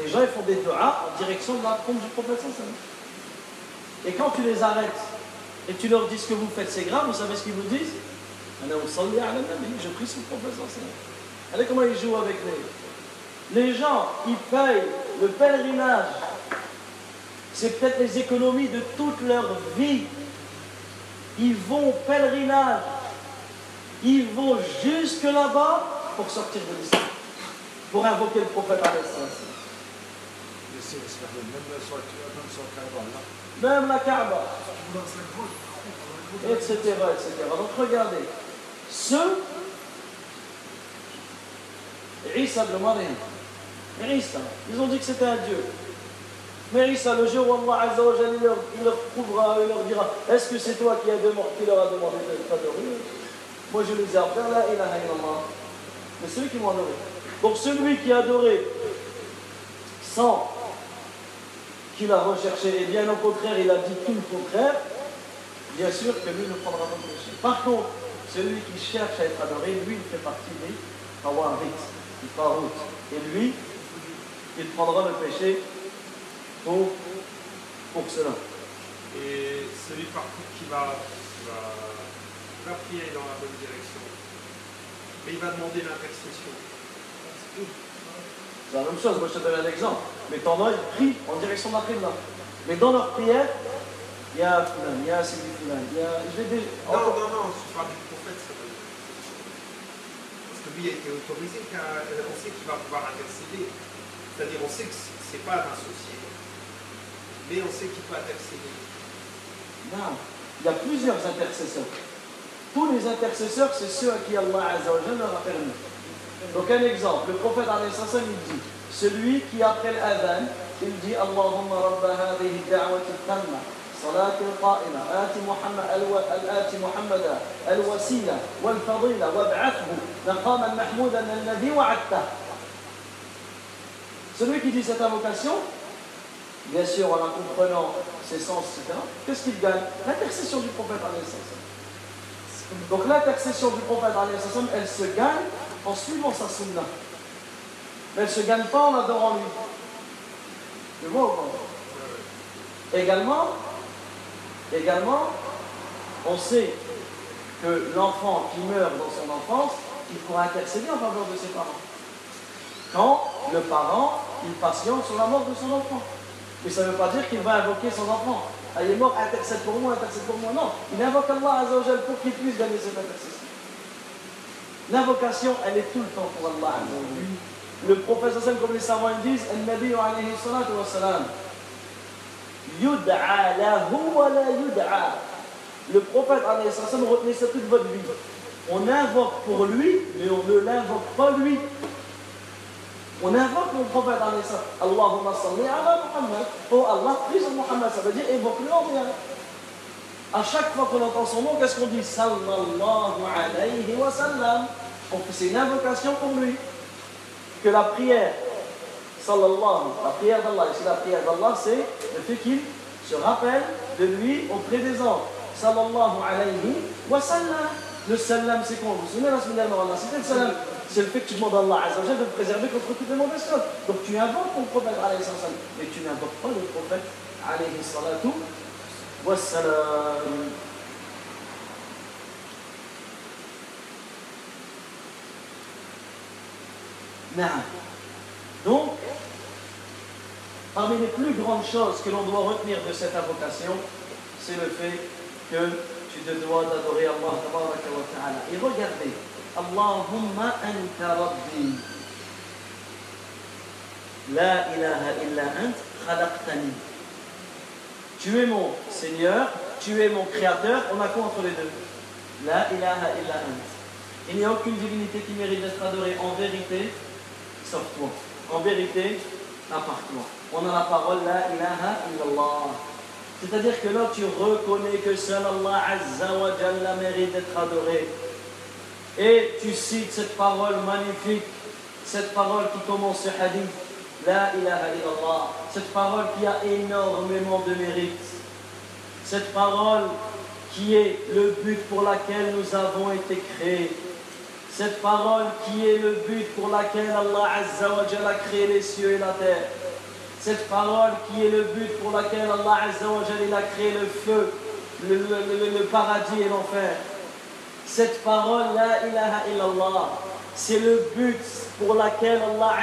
Les gens ils font des doigts en direction de la tombe du prophète. Et quand tu les arrêtes et tu leur dis ce que vous faites, c'est grave, vous savez ce qu'ils vous disent Je prie sur le prophète. Regardez comment ils jouent avec les. Les gens, ils payent le pèlerinage. C'est peut-être les économies de toute leur vie. Ils vont au pèlerinage. Ils vont jusque là-bas pour sortir de l'islam. Pour invoquer le prophète la Kaaba, là. Même la Kaaba. Etc., etc. Donc regardez, ceux, Isa ibn Maryam, Isa, ils ont dit que c'était un Dieu. Mais le jour où Allah Azza wa Jalla, il leur, il leur prouvera, il leur dira, est-ce que c'est toi qui, as demandé, qui leur a demandé d'être adoré Moi je les ai appelés, la ilaha illallah. Mais celui qui m'ont adoré. Donc celui qui a adoré sans qu'il a recherché, et bien au contraire, il a dit tout le contraire, bien sûr que lui ne prendra pas de péché. Par contre, celui qui cherche à être adoré, lui, il fait partie des Tawarit, des Tarout. Et lui, il prendra le péché pour, pour cela. Et celui par contre qui va prier dans la bonne direction, mais il va demander l'intercession. C'est la même chose, moi je te donne un exemple. Mais t'en as, ils prient en direction de la Qibla. Mais dans leur prière, il y a Fulan, il y a Sidi Fulan, il y a. Je déjà. Non, non, non, je parle du prophète. Parce que lui a été autorisé, car on sait qu'il va pouvoir intercéder. C'est-à-dire, on sait que c'est c'est pas un associé, mais on sait qu'il peut intercéder. Non, il y a plusieurs intercesseurs. Tous les intercesseurs, c'est ceux à qui Allah Azza wa Jalla a permis. Donc un exemple, le prophète alayhi salam, il dit, celui qui après l'adhan, il dit Allahumma rabba hadhihi da'wati tamma صلاة القائمة آت محمد الو... آت محمدا الوسيلة والفضيلة وابعثه مقاما محمودا الذي وعدته Celui qui dit cette invocation, bien sûr en la comprenant ses sens, etc., qu'est-ce qu'il gagne L'intercession du prophète alayhi salam. Donc l'intercession du prophète alayhi salam, elle se gagne en suivant sa sunna. Mais elle ne se gagne pas en adorant lui. Ou pas Également, également, on sait que l'enfant qui meurt dans son enfance, il pourra intercéder en faveur de ses parents. Quand le parent, il patiente sur la mort de son enfant. Mais ça ne veut pas dire qu'il va invoquer son enfant. Ah, il est mort, intercède pour moi, intercède pour moi. Non, il invoque Allah Azzawajal pour qu'il puisse gagner cette intercession. L'invocation, elle est tout le temps pour Allah. Le prophète comme les savants disent, Al-Nabi alayhi salatu wa salam. Yud'a lahu wa la yud'a. Le prophète, alayhi salam, retenez ça toute votre vie. On invoque pour lui, mais on ne l'invoque pas lui. On invoque le prophète, alayhi salam. Allahumma salli ala Muhammad. Oh Allah, prie sur Muhammad. Ça veut dire évoque-le en bien. À chaque fois qu'on entend son nom, qu'est-ce qu'on dit? Sallallahu alayhi wa sallam. C'est une invocation pour lui. Que la prière, sallallahu, la prière d'Allah, ici la prière d'Allah, c'est le fait qu'il se rappelle de lui auprès des anges. Sallallahu alayhi wa sallam. Le salam, c'est quoi? Vous vous souvenez la semaine dernière, le salam. C'est le fait que tu demandes à Allah Azzawajal de te préserver contre toutes les mauvaises choses. Donc tu invoques ton prophète, alayhi salam. Mais tu n'invoques pas le prophète, alayhi salatu wa salam. Donc, parmi les plus grandes choses que l'on doit retenir de cette invocation, c'est le fait que tu te dois d'adorer Allah ta'ala. Et regardez, Allahumma anta rabbi. La ilaha illa ant khalaqtani. Tu es mon Seigneur, tu es mon Créateur, on a quoi entre les deux? La ilaha illa. Il n'y a aucune divinité qui mérite d'être adorée en vérité, sauf toi. En vérité, à part toi. On a la parole La ilaha illallah. C'est-à-dire que là, tu reconnais que seul Allah Azza wa Jalla mérite d'être adoré. Et tu cites cette parole magnifique, cette parole qui commence ce hadith, La ilaha illallah, cette parole qui a énormément de mérite, cette parole qui est le but pour laquelle nous avons été créés, cette parole qui est le but pour laquelle Allah Azza wa a créé les cieux et la terre. Cette parole qui est le but pour laquelle Allah Azza wa Jalla a créé le feu, le, paradis et l'enfer. Cette parole, la ilaha illallah, c'est le but pour laquelle Allah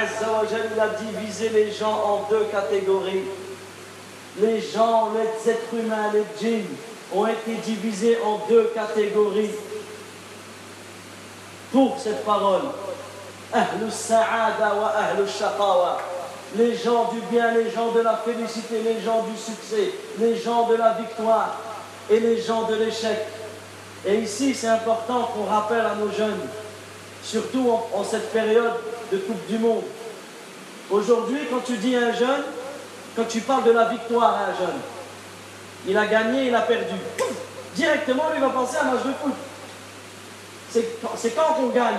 a divisé les gens en deux catégories. Les gens, les êtres humains, les djinns ont été divisés en deux catégories pour cette parole. sa'ada wa shaqawa. Les gens du bien, les gens de la félicité, les gens du succès, les gens de la victoire et les gens de l'échec. Et ici, c'est important qu'on rappelle à nos jeunes, surtout en, cette période de Coupe du Monde. Aujourd'hui, quand tu dis à un jeune, quand tu parles de la victoire à un jeune, il a gagné, il a perdu. Directement, lui va penser à un match de foot c'est quand on gagne?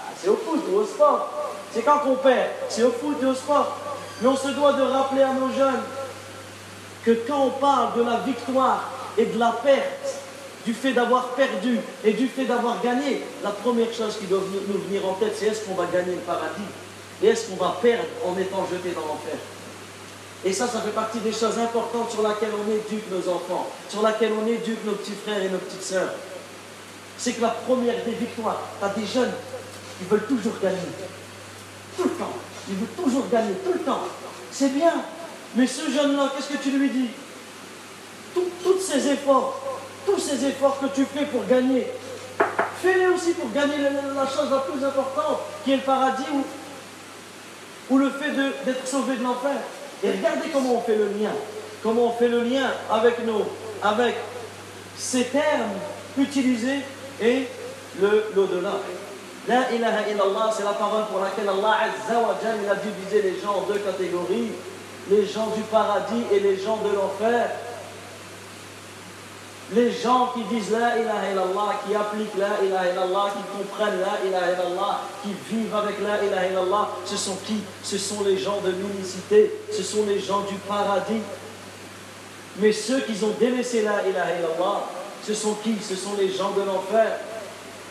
Ah, c'est au foot ou au sport. C'est quand on perd? C'est au foot et au sport. Mais on se doit de rappeler à nos jeunes que quand on parle de la victoire et de la perte, du fait d'avoir perdu et du fait d'avoir gagné, la première chose qui doit nous venir en tête, c'est est-ce qu'on va gagner le paradis et est-ce qu'on va perdre en étant jeté dans l'enfer? Et ça, ça fait partie des choses importantes sur lesquelles on éduque nos enfants, sur lesquelles on éduque nos petits frères et nos petites sœurs c'est que la première des victoires, tu as des jeunes qui veulent toujours gagner. Tout le temps. Ils veulent toujours gagner, tout le temps. C'est bien. Mais ce jeune-là, qu'est-ce que tu lui dis? Tous ces efforts, tous ces efforts que tu fais pour gagner, fais-les aussi pour gagner la, chose la plus importante, qui est le paradis ou, le fait d'être sauvé de l'enfer. Et regardez comment on fait le lien. Comment on fait le lien avec nous, avec ces termes utilisés et l'au-delà. La ilaha illallah, c'est la parole pour laquelle Allah Azza wa a divisé les gens en deux catégories, les gens du paradis et les gens de l'enfer. Les gens qui disent La ilaha illallah, qui appliquent La ilaha illallah, qui comprennent La ilaha illallah, qui vivent avec La ilaha illallah, ce sont qui? Ce sont les gens de l'unicité, ce sont les gens du paradis. Mais ceux qui ont délaissé La ilaha illallah, ce sont qui? Ce sont les gens de l'enfer.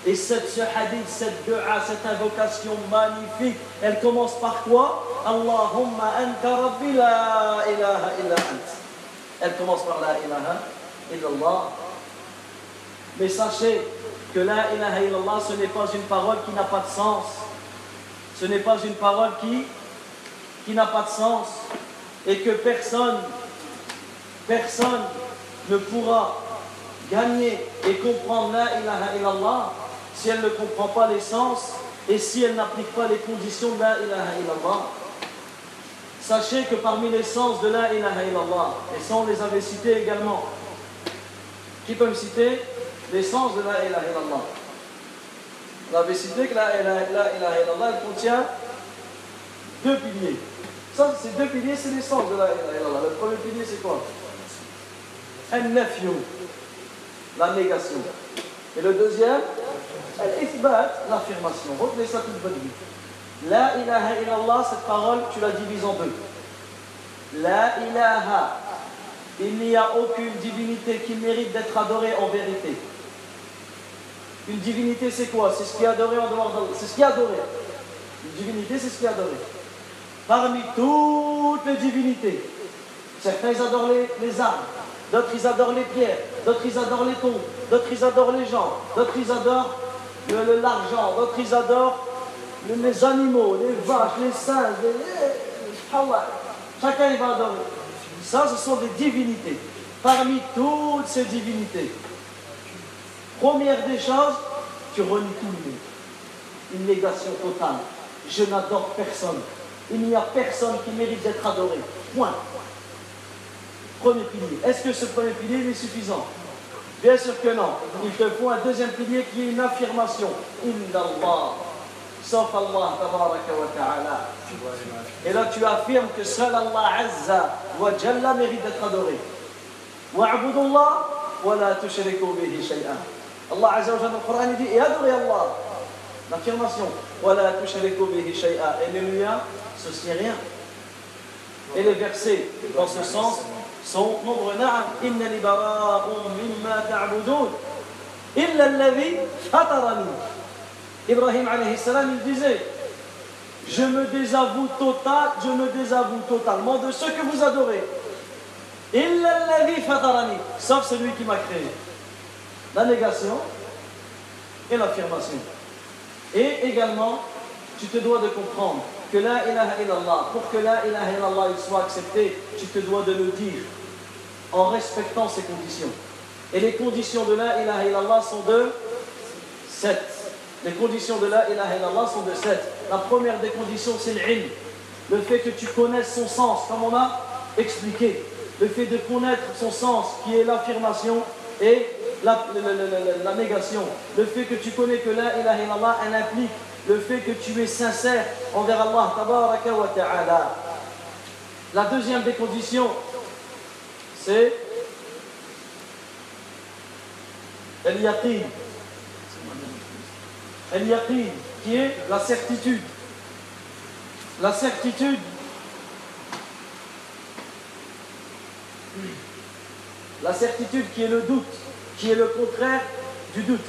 Et cette, ce hadith, cette dua, cette invocation magnifique, elle commence par quoi? Allahumma anta rabbi la ilaha illa. Elle commence par la ilaha illallah. Mais sachez que la ilaha illallah, ce n'est pas une parole qui n'a pas de sens. Ce n'est pas une parole qui, qui n'a pas de sens. Et que personne, personne ne pourra gagner et comprendre la ilaha illallah si elle ne comprend pas l'essence et si elle n'applique pas les conditions de la ilaha illallah. Sachez que parmi les sens de la ilaha illallah, et ça on les avait cités également, qui peut me citer les sens de la ilaha illallah? On avait cité que la ilaha illallah, elle contient deux piliers. Ça, ces deux piliers, c'est les sens de la ilaha illallah. Le premier pilier, c'est quoi? La négation. Et le deuxième, l'affirmation. Retenez ça toute votre vie. La ilaha illallah, cette parole, tu la divises en deux. La ilaha, il n'y a aucune divinité qui mérite d'être adorée en vérité. Une divinité, c'est quoi C'est ce qui est adoré en dehors d'Allah. C'est ce qui est adoré. Une divinité, c'est ce qui est adoré. Parmi toutes les divinités, certains ils adorent les, armes, d'autres ils adorent les pierres, d'autres ils adorent les tombes, d'autres ils adorent les gens, d'autres ils adorent l'argent, d'autres ils adorent les animaux, les vaches, les singes, les... Chacun il va adorer. Ça, ce sont des divinités. Parmi toutes ces divinités, première des choses, tu renies tout le monde. Une négation totale. Je n'adore personne. Il n'y a personne qui mérite d'être adoré. Point. Premier pilier. Est-ce que ce premier pilier est suffisant? Bien sûr que non. Il te faut un deuxième pilier qui est une affirmation. Indallah. Sauf Allah, wa ta'ala. Et là, tu affirmes que seul Allah Azza wa Jalla mérite d'être adoré. Wa'budullah wa la tushriku bihi shay'an. Allah Azza wa Jalla, le Coran, dit, et adorez Allah. L'affirmation. Wa la tushriku bihi shay'an. Et ne lui associez rien. Et les versets dans ce sens sont nombreux. نعم إنني براء مما تعبدون إلا الذي فطرني Ibrahim salam, il disait Je me désavoue total, je me désavoue totalement de ce que vous adorez. Sauf celui qui m'a créé. La négation et l'affirmation. Et également, tu te dois de comprendre que la ilaha illallah, pour que la ilaha illallah soit acceptée, tu te dois de le dire en respectant ces conditions. Et les conditions de la ilaha illallah sont de sept. Les conditions de la ilaha illallah sont de sept. La première des conditions, c'est l'ilm. Le fait que tu connaisses son sens, comme on a expliqué. Le fait de connaître son sens, qui est l'affirmation et la, négation. Le fait que tu connais que la ilaha illallah, elle implique le fait que tu es sincère envers Allah. Wa ta'ala. La deuxième des conditions, c'est El yaqin, qui est la certitude. La certitude, la certitude qui est le doute, qui est le contraire du doute.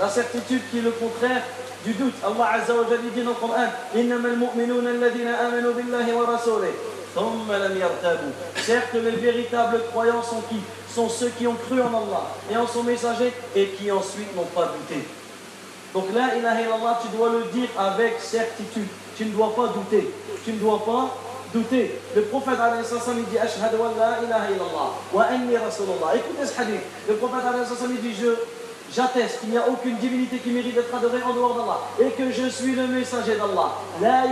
La certitude qui est le contraire du doute. Allah Azza wa dit al-mu'minuna billahi wa rasulih. Certes, les véritables croyants sont qui? Sont ceux qui ont cru en Allah et en son messager et qui ensuite n'ont pas douté. Donc là, ilaha illallah, tu dois le dire avec certitude. Tu ne dois pas douter. Tu ne dois pas douter. Le prophète il dit Ashhadu an la ilaha illallah wa anni rasulullah. Écoutez ce hadith. Le prophète il dit Je J'atteste qu'il n'y a aucune divinité qui mérite d'être adorée en dehors d'Allah et que je suis le messager d'Allah. La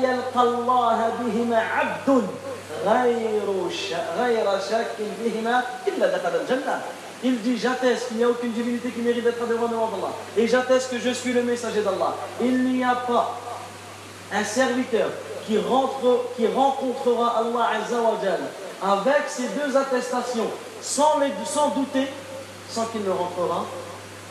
il dit j'atteste qu'il n'y a aucune divinité qui mérite d'être dehors d'Allah. Et j'atteste que je suis le messager d'Allah. Il n'y a pas un serviteur qui, rencontrera Allah avec ces deux attestations sans, sans douter sans qu'il ne rentrera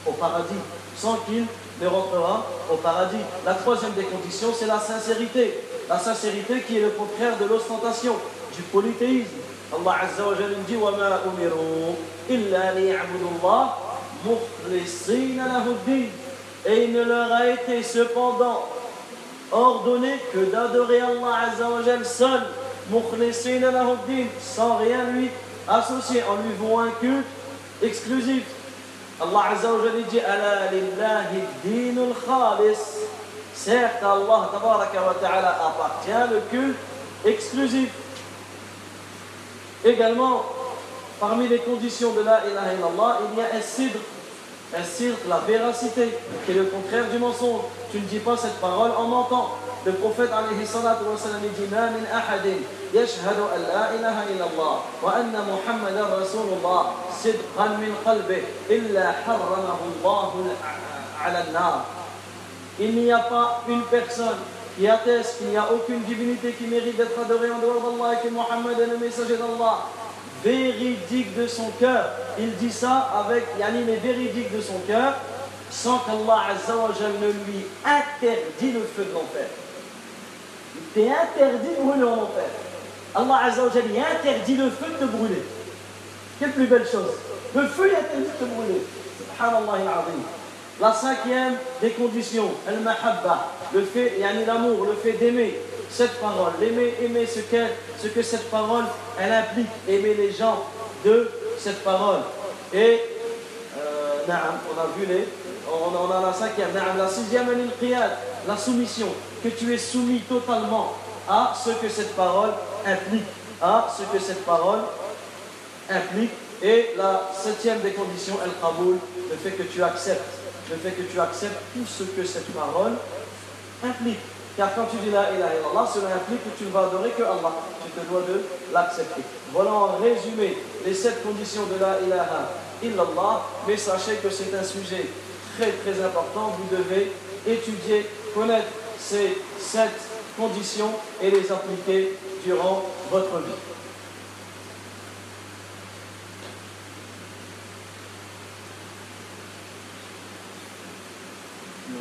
au paradis. Sans qu'il ne rentrera au paradis. La troisième des conditions c'est la sincérité. La sincérité qui est le contraire de l'ostentation du polythéisme. Allah Azza wa Jalla dit وَمَا أُمِرُوا إِلَّا لِيَعْبُدُوا اللَّهِ مُخْلِصِينَ لَهُ الدِّينَ Et il ne leur a été cependant ordonné que d'adorer Allah Azza wa Jalla seul, مُخْلِصِينَ لَهُ الدِّينَ sans rien lui associer, en lui vouant un culte exclusif. Allah Azza wa Jalla dit أَلَا لِلَّهِ الدِّينُ الْخَالِصِ Certes, Allah wa ta'ala appartient le culte exclusif. Également, parmi les conditions de la ilaha illallah, il y a as-sidr, as-sidr, la véracité, qui est le contraire du mensonge. Tu ne dis pas cette parole en mentant. Le prophète alayhi salatu wa sallam dit Ma min ahadin yashhadu an la ilaha illallah wa anna Muhammadan rasulullah sidqan min qalbi illa harramahu Allah ala nar. Il n'y a pas une personne qui atteste qu'il n'y a aucune divinité qui mérite d'être adorée en dehors d'Allah et que Mohammed est le messager d'Allah. Véridique de son cœur. Il dit ça avec Yani, mais véridique de son cœur, sans qu'Allah ne lui interdit le feu de l'enfer. Il t'est interdit de brûler en enfer. Allah Azza wa Jal il interdit le feu de te brûler. Quelle plus belle chose. Le feu est interdit de te brûler. Subhanallah al-Azim. La cinquième des conditions, al-mahabba, le fait, yani l'amour, le fait d'aimer cette parole, l'aimer, aimer ce, ce que cette parole, elle implique, aimer les gens de cette parole. Et, euh, on a vu les, on, a la cinquième, la sixième, la soumission, que tu es soumis totalement à ce que cette parole implique, à ce que cette parole implique. Et la septième des conditions, El Qaboul, le fait que tu acceptes, le fait que tu acceptes tout ce que cette parole implique. Car quand tu dis la ilaha illallah, cela implique que tu ne vas adorer que Allah. Tu te dois de l'accepter. Voilà en résumé les sept conditions de la ilaha illallah. Mais sachez que c'est un sujet très très important. Vous devez étudier, connaître ces sept conditions et les appliquer durant votre vie.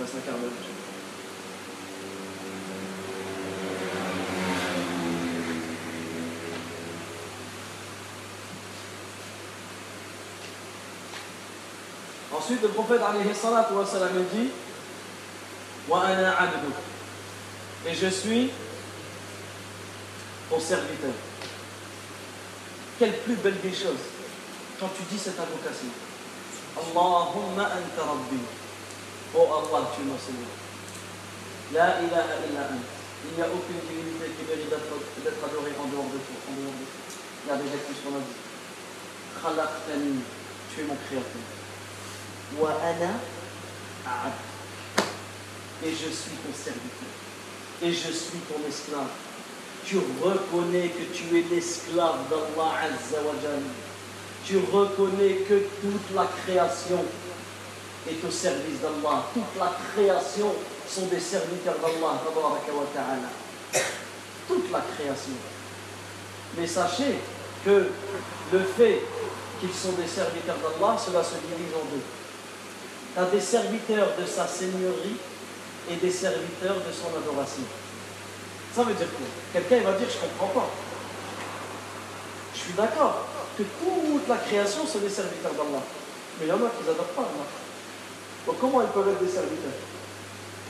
Nous reste un quart d'heure. Ensuite, le prophète dit. Et je suis ton serviteur. Quelle plus belle des choses quand tu dis cette invocation. Allahumma anta rabbi. Oh Allah, tu es mon Seigneur. La ilaha illa. Il n'y a aucune divinité qui mérite d'être adorée en dehors de toi. En dehors de toi. Regardez ce qu'on a dit. Tu es mon créateur. Wa ana. Et je suis ton serviteur. Et je suis ton esclave. Tu reconnais que tu es l'esclave d'Allah Azza wa. Tu reconnais que toute la création est au service d'Allah. Toute la création sont des serviteurs d'Allah. Toute la création. Mais sachez que le fait qu'ils sont des serviteurs d'Allah, cela se divise en deux. Tu as des serviteurs de sa seigneurie et des serviteurs de son adoration. Ça veut dire quoi? Quelqu'un va dire, je ne comprends pas. Je suis d'accord que toute la création sont des serviteurs d'Allah. Mais il y en a qui n'adorent pas Allah. Comment ils peuvent être des serviteurs?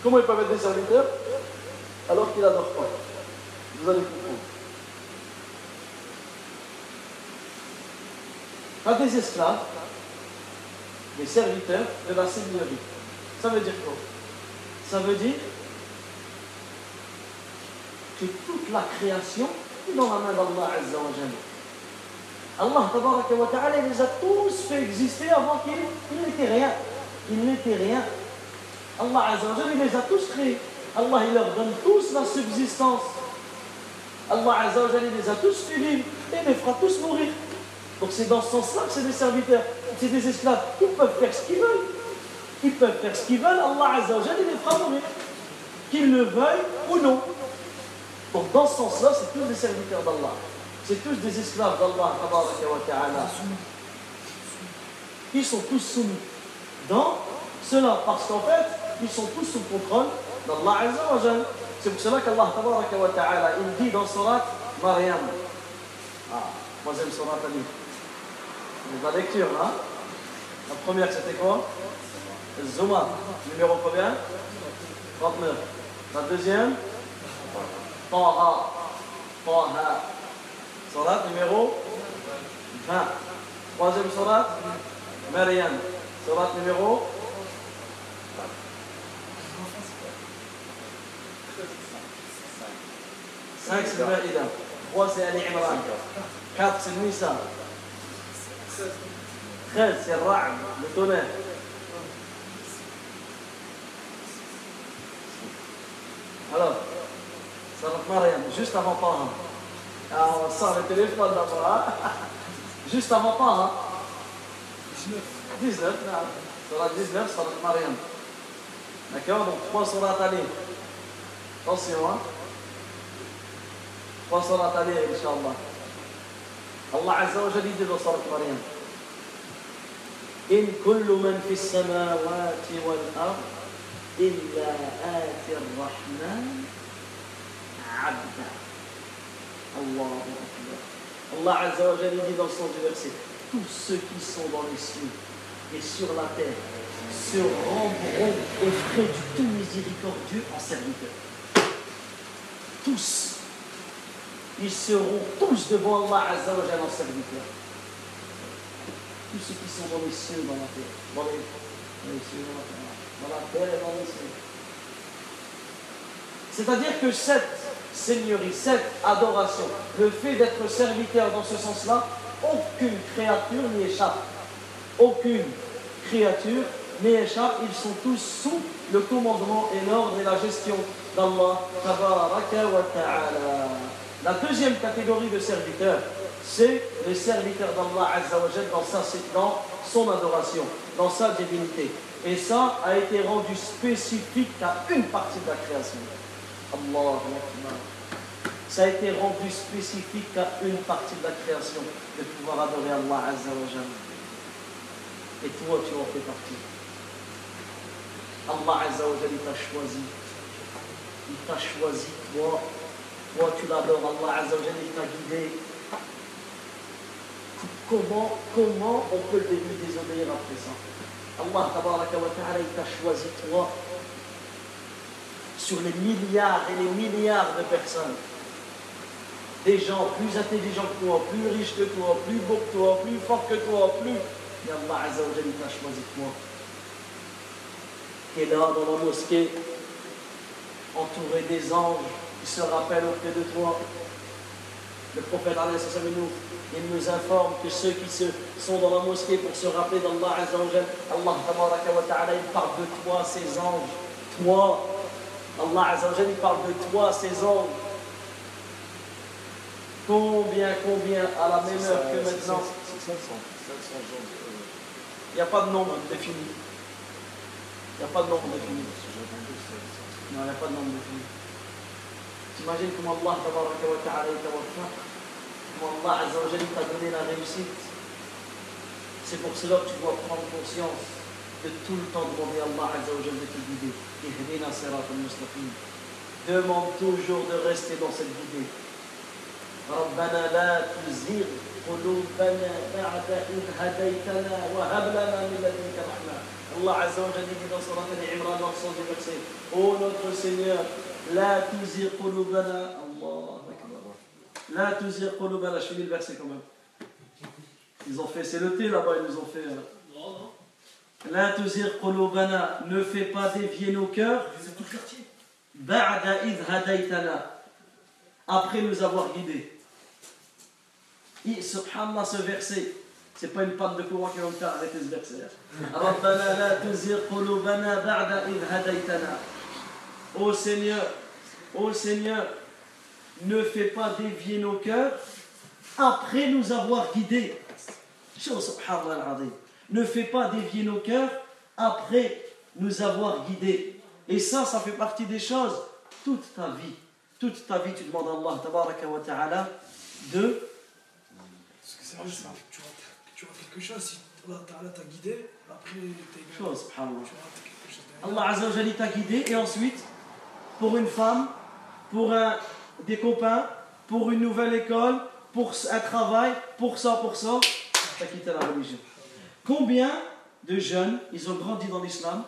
Comment ils peuvent être des serviteurs? Alors qu'ils n'adorent pas Vous allez comprendre. Pas des esclaves, des serviteurs de la seigneurie. Ça veut dire quoi? Ça veut dire que toute la création est dans la main d'Allah Azza wa. Allah wa ta'ala les a tous fait exister avant qu'il il n'était rien. Il n'était rien. Allah Azza wa Jalla il les a tous créés. Allah il leur donne tous la subsistance. Allah Azza wa Jalla il les a tous fait et les fera tous mourir. Donc c'est dans ce sens-là que c'est des serviteurs, c'est des esclaves. Ils peuvent faire ce qu'ils veulent. Ils peuvent faire ce qu'ils veulent. Allah Azza wa Jalla il les fera mourir. Qu'ils le veuillent ou non. Donc dans ce sens-là, c'est tous des serviteurs d'Allah. C'est tous des esclaves d'Allah. Ils sont tous soumis dans cela. Parce qu'en fait, ils sont tous sous le contrôle d'Allah Azza. C'est pour cela qu'Allah wa ta'ala, il dit dans Surat Maryam. Ah, troisième Surat Ali. La lecture, hein La première, c'était quoi? Zuma. Numéro combien? 39. La deuxième? Taha. Taha. Salat numéro 20. Troisième salat, Maryam. Salat numéro 5 c'est Maïda. 3 c'est Ali Imran. 4 c'est Nisa. 13 c'est Ra'd, le tonnerre. Alors, Salat Mariam, juste avant Taha. Alors, on sort le téléphone d'abord. hein. Juste avant Taha. 19. 19, نعم. سورة 19 سورة مريم. نكاو دونك 3 سورة عليه اتونسيون 3 سورة عليه إن شاء الله. الله عز وجل يدلو سورة مريم. إن كل من في السماوات والأرض إلا آتي الرحمن عبدا الله أكبر. الله عز وجل يدلو سورة مريم Tous ceux qui sont dans les et sur la terre se rendront auprès du tout miséricordieux en serviteur. Tous. Ils seront tous devant Allah Azza en serviteur. Tous ceux qui sont dans les cieux, dans la terre. Dans les, dans les cieux, dans la terre. Dans la terre dans les cieux. C'est-à-dire que cette seigneurie, cette adoration, le fait d'être serviteur dans ce sens-là, aucune créature n'y échappe. Aucune créature n'y échappe. Ils sont tous sous le commandement et l'ordre et la gestion d'Allah. La deuxième catégorie de serviteurs, c'est les serviteurs d'Allah dans, sa- dans son adoration, dans sa divinité. Et ça a été rendu spécifique à une partie de la création. Allah. Ça a été rendu spécifique à une partie de la création de pouvoir adorer Allah. Et toi, tu en fais partie. Allah Azza wa t'a choisi. Il t'a choisi, toi. Toi, tu l'adores. Allah Azza wa il t'a guidé. Comment, comment on peut le lui désobéir après ça? Allah ta'ala, il t'a choisi, toi, sur les milliards et les milliards de personnes. Des gens plus intelligents que toi, plus riches que toi, plus beaux que toi, plus forts que toi, plus. Et Allah Azza wa Jalla, il t'a choisi toi. Qui est là dans la mosquée, entouré des anges qui se rappellent auprès de toi. Le prophète nous, il nous informe que ceux qui se, sont dans la mosquée pour se rappeler d'Allah Azza wa Jalla, Allah ta'ala, il parle de toi, ces anges. Toi, Allah Azza wa Jalla, il parle de toi, ces anges. Combien, combien, à la même heure que maintenant, C'est 500. 500 gens. euh, il n'y a pas de nombre défini. Il n'y a pas de nombre défini. Non, il n'y a pas de nombre défini. T'imagines comment Allah ta'ala comment Allah t'a donné la réussite. C'est pour cela que tu dois prendre conscience de tout le temps demander à Allah Azza wa Jalla de te guider. Demande toujours de rester dans cette guidée. ربنا لا تزغ قلوبنا بعد إذ هديتنا وهب لنا من لدنك رحمة Allah Azza wa Jalla dit dans Surat Al-Imran dans le sens du verset Ô notre Seigneur, la tuzir qulubana Allah Akbar. La tuzir qulubana, je finis le verset quand même. Ils ont fait, c'est le thé là-bas, ils nous ont fait. euh, La tuzir qulubana, ne fais pas dévier nos cœurs. C'est tout le quartier. Ba'da idh hadaytana. Après nous avoir guidés. Et subhanallah, ce verset, c'est pas une panne de courant qui va me faire arrêter ce verset. Hein. Ba'da id hadaytana. Ô Seigneur, ô Seigneur, ne fais pas dévier nos cœurs après nous avoir guidés. Subhanallah Ne fais pas dévier nos cœurs après nous avoir guidés. Et ça, ça fait partie des choses toute ta vie. Toute ta vie, tu demandes à Allah de c'est vrai, c'est- tu rates quelque chose. Si Allah Ta'ala t'a guidé, après t'es subhanallah. chose. derrière. Allah t'a guidé et ensuite, pour une femme, pour un, des copains, pour une nouvelle école, pour un travail, pour ça, pour ça, t'as quitté la religion. Combien de jeunes, ils ont grandi dans l'islam,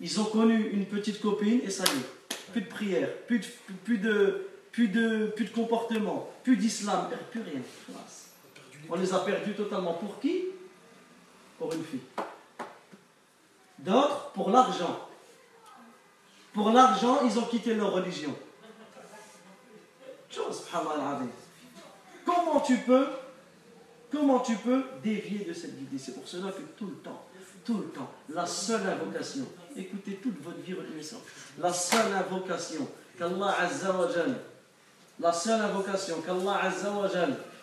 ils ont connu une petite copine et ça y est, plus de prière, plus de, plus de, plus de, plus de comportement, plus d'islam, plus rien. Classe. T'as perdu les On les a perdus totalement. Pour qui? Pour une fille. D'autres, pour l'argent. Pour l'argent, ils ont quitté leur religion. Comment tu peux Comment tu peux dévier de cette guidée? C'est pour cela que tout le temps, tout le temps, la seule invocation, écoutez toute votre vie, ça, la seule invocation qu'Allah Azza la seule invocation qu'Allah Azza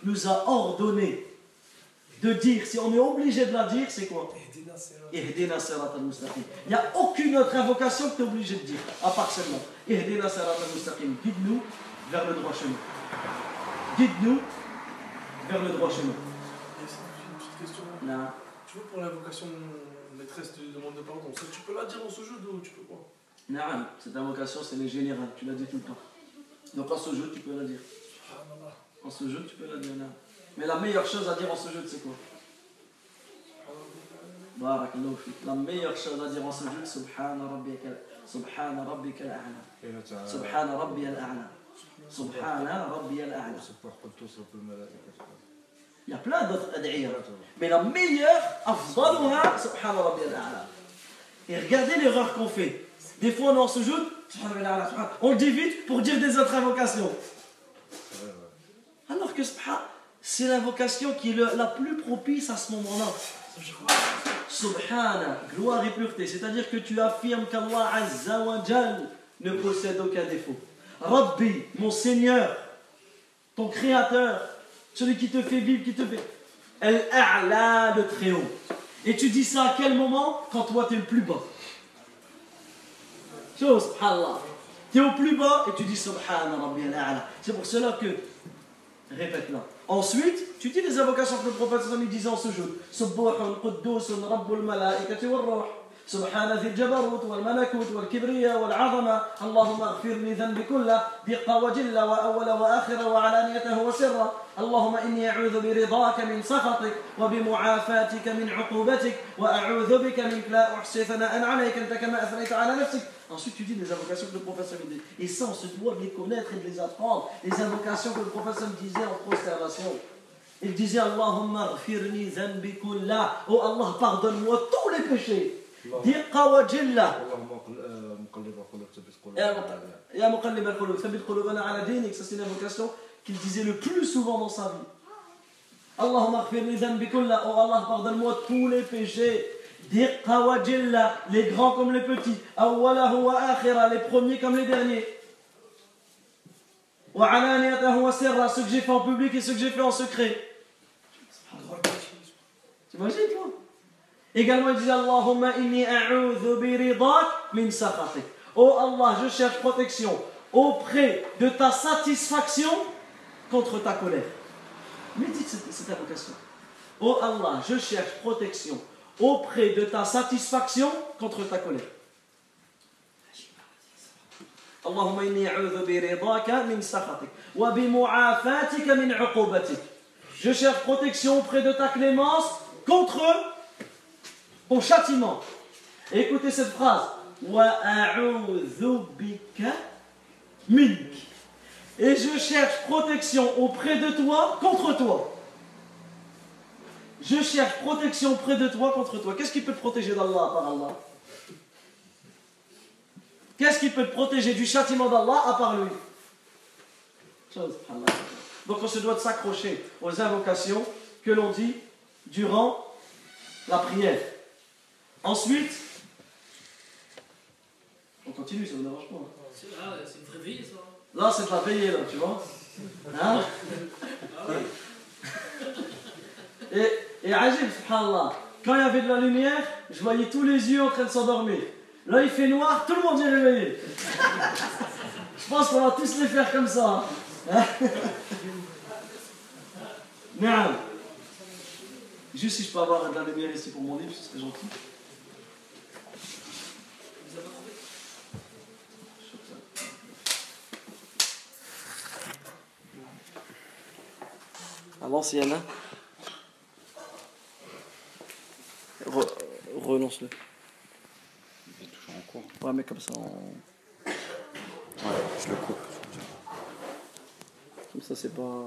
nous a ordonné de dire, si on est obligé de la dire, c'est quoi? Il n'y a aucune autre invocation que tu es obligé de dire, à part celle-là. Al-mustaqim. Guide-nous vers le droit chemin. Guide-nous vers le droit chemin. Non. Tu vois, pour l'invocation maîtresse de demande de pardon, tu peux la dire en ce jeu ou tu peux pas Non, cette invocation, c'est les général, tu l'as dit tout le temps. Donc en ce jeu, tu peux la dire. Ah, en ce jeu, tu peux la dire là. Mais la meilleure chose à dire en ce jeu, c'est quoi? La meilleure chose à dire en ce jeu, Subhana Rabbika Subhana Rabbika al-A'la. Subhana Rabbi al-A'la. Subhana Rabbi al-A'la. Il y a plein d'autres. Mais la meilleure, afdaluha, Subhana Rabbi al-A'la. Et regardez l'erreur qu'on fait. Des fois, on est en ce jeu, on le dit vite pour dire des autres invocations. Alors que c'est l'invocation qui est la plus propice à ce moment-là. Subhana, gloire et pureté. C'est-à-dire que tu affirmes qu'Allah Azza wa ne possède aucun défaut. Rabbi, mon Seigneur, ton Créateur, celui qui te fait vivre, qui te fait. Al-A'la, le très haut. Et tu dis ça à quel moment? Quand toi tu es le plus bas. Subhanallah. Tu es au plus bas et tu dis Subhana Rabbi al-A'la. C'est pour cela que Répète-la. Ensuite, tu dis les invocations que le prophète sallam disait en jeu. Subbuhun, Quddusun, Rabbul Malaikati wal Ruh. سبحان ذي الجبروت والملكوت والكبرياء والعظمة اللهم اغفر لي ذنبي كله دقة وجل وأول وآخر وعلانيته وسرا اللهم إني أعوذ برضاك من سخطك وبمعافاتك من عقوبتك وأعوذ بك منك لا أحصي ثناء عليك أنت كما أثنيت على نفسك Ensuite, tu dis les invocations que le prophète sallam dit. Et ça, on se doit de les connaître et de les apprendre. Les invocations que le prophète sallam disait en prosternation. Il disait Allahumma ghfirni dhanbi kullah. Oh Allah, pardonne-moi tous les péchés. Diqa wa jilla. اللهم قل- آه، مقلب القلوب ثبت يا قلوبنا مق- يا مقلب القلوب ثبت قلوبنا على دينك. Ça, c'est une invocation qu'il disait le plus souvent dans sa vie. Allahumma ghfirni dhanbi kullah. Oh Allah, pardonne-moi tous les péchés. les grands comme les petits. Les premiers comme les derniers. Ceux que j'ai fait en public et ceux que j'ai fait en secret. T'imagines toi? Également il dit Allahumma inni a'udhu bi ridak min sakhatik. Oh Allah, je cherche protection auprès de ta satisfaction contre ta colère. Médite cette invocation. Oh Allah, je cherche protection auprès de ta satisfaction contre ta colère. اللهم إني أعوذ برضاك من سخطك وبمعافاتك من عقوبتك Je cherche protection auprès de ta clémence contre ton châtiment. Et écoutez cette phrase. وأعوذ بك منك. Et je cherche protection auprès de toi contre toi. Je cherche protection auprès de toi contre toi. Qu'est-ce qui peut te protéger d'Allah par Allah Qu'est-ce qui peut te protéger du châtiment d'Allah à part lui? Donc on se doit de s'accrocher aux invocations que l'on dit durant la prière. Ensuite, on continue, ça ne vous dérange pas. hein? C'est c'est une vraie veillée, ça. Là, c'est de la veillée, là, tu vois? Hein? Ah oui. Et, et Ajib, subhanallah, quand il y avait de la lumière, je voyais tous les yeux en train de s'endormir. Là, il fait noir, tout le monde est réveillé. Je pense qu'on va tous les faire comme ça. Hein. Juste si je peux avoir de la lumière ici pour mon livre, ce serait gentil. Vous avez pas trouvé À l'ancienne, hein Re- Relance-le. Il est toujours en cours. Ouais, mais comme ça, on- Ouais, je le coupe. comme ça, c'est pas.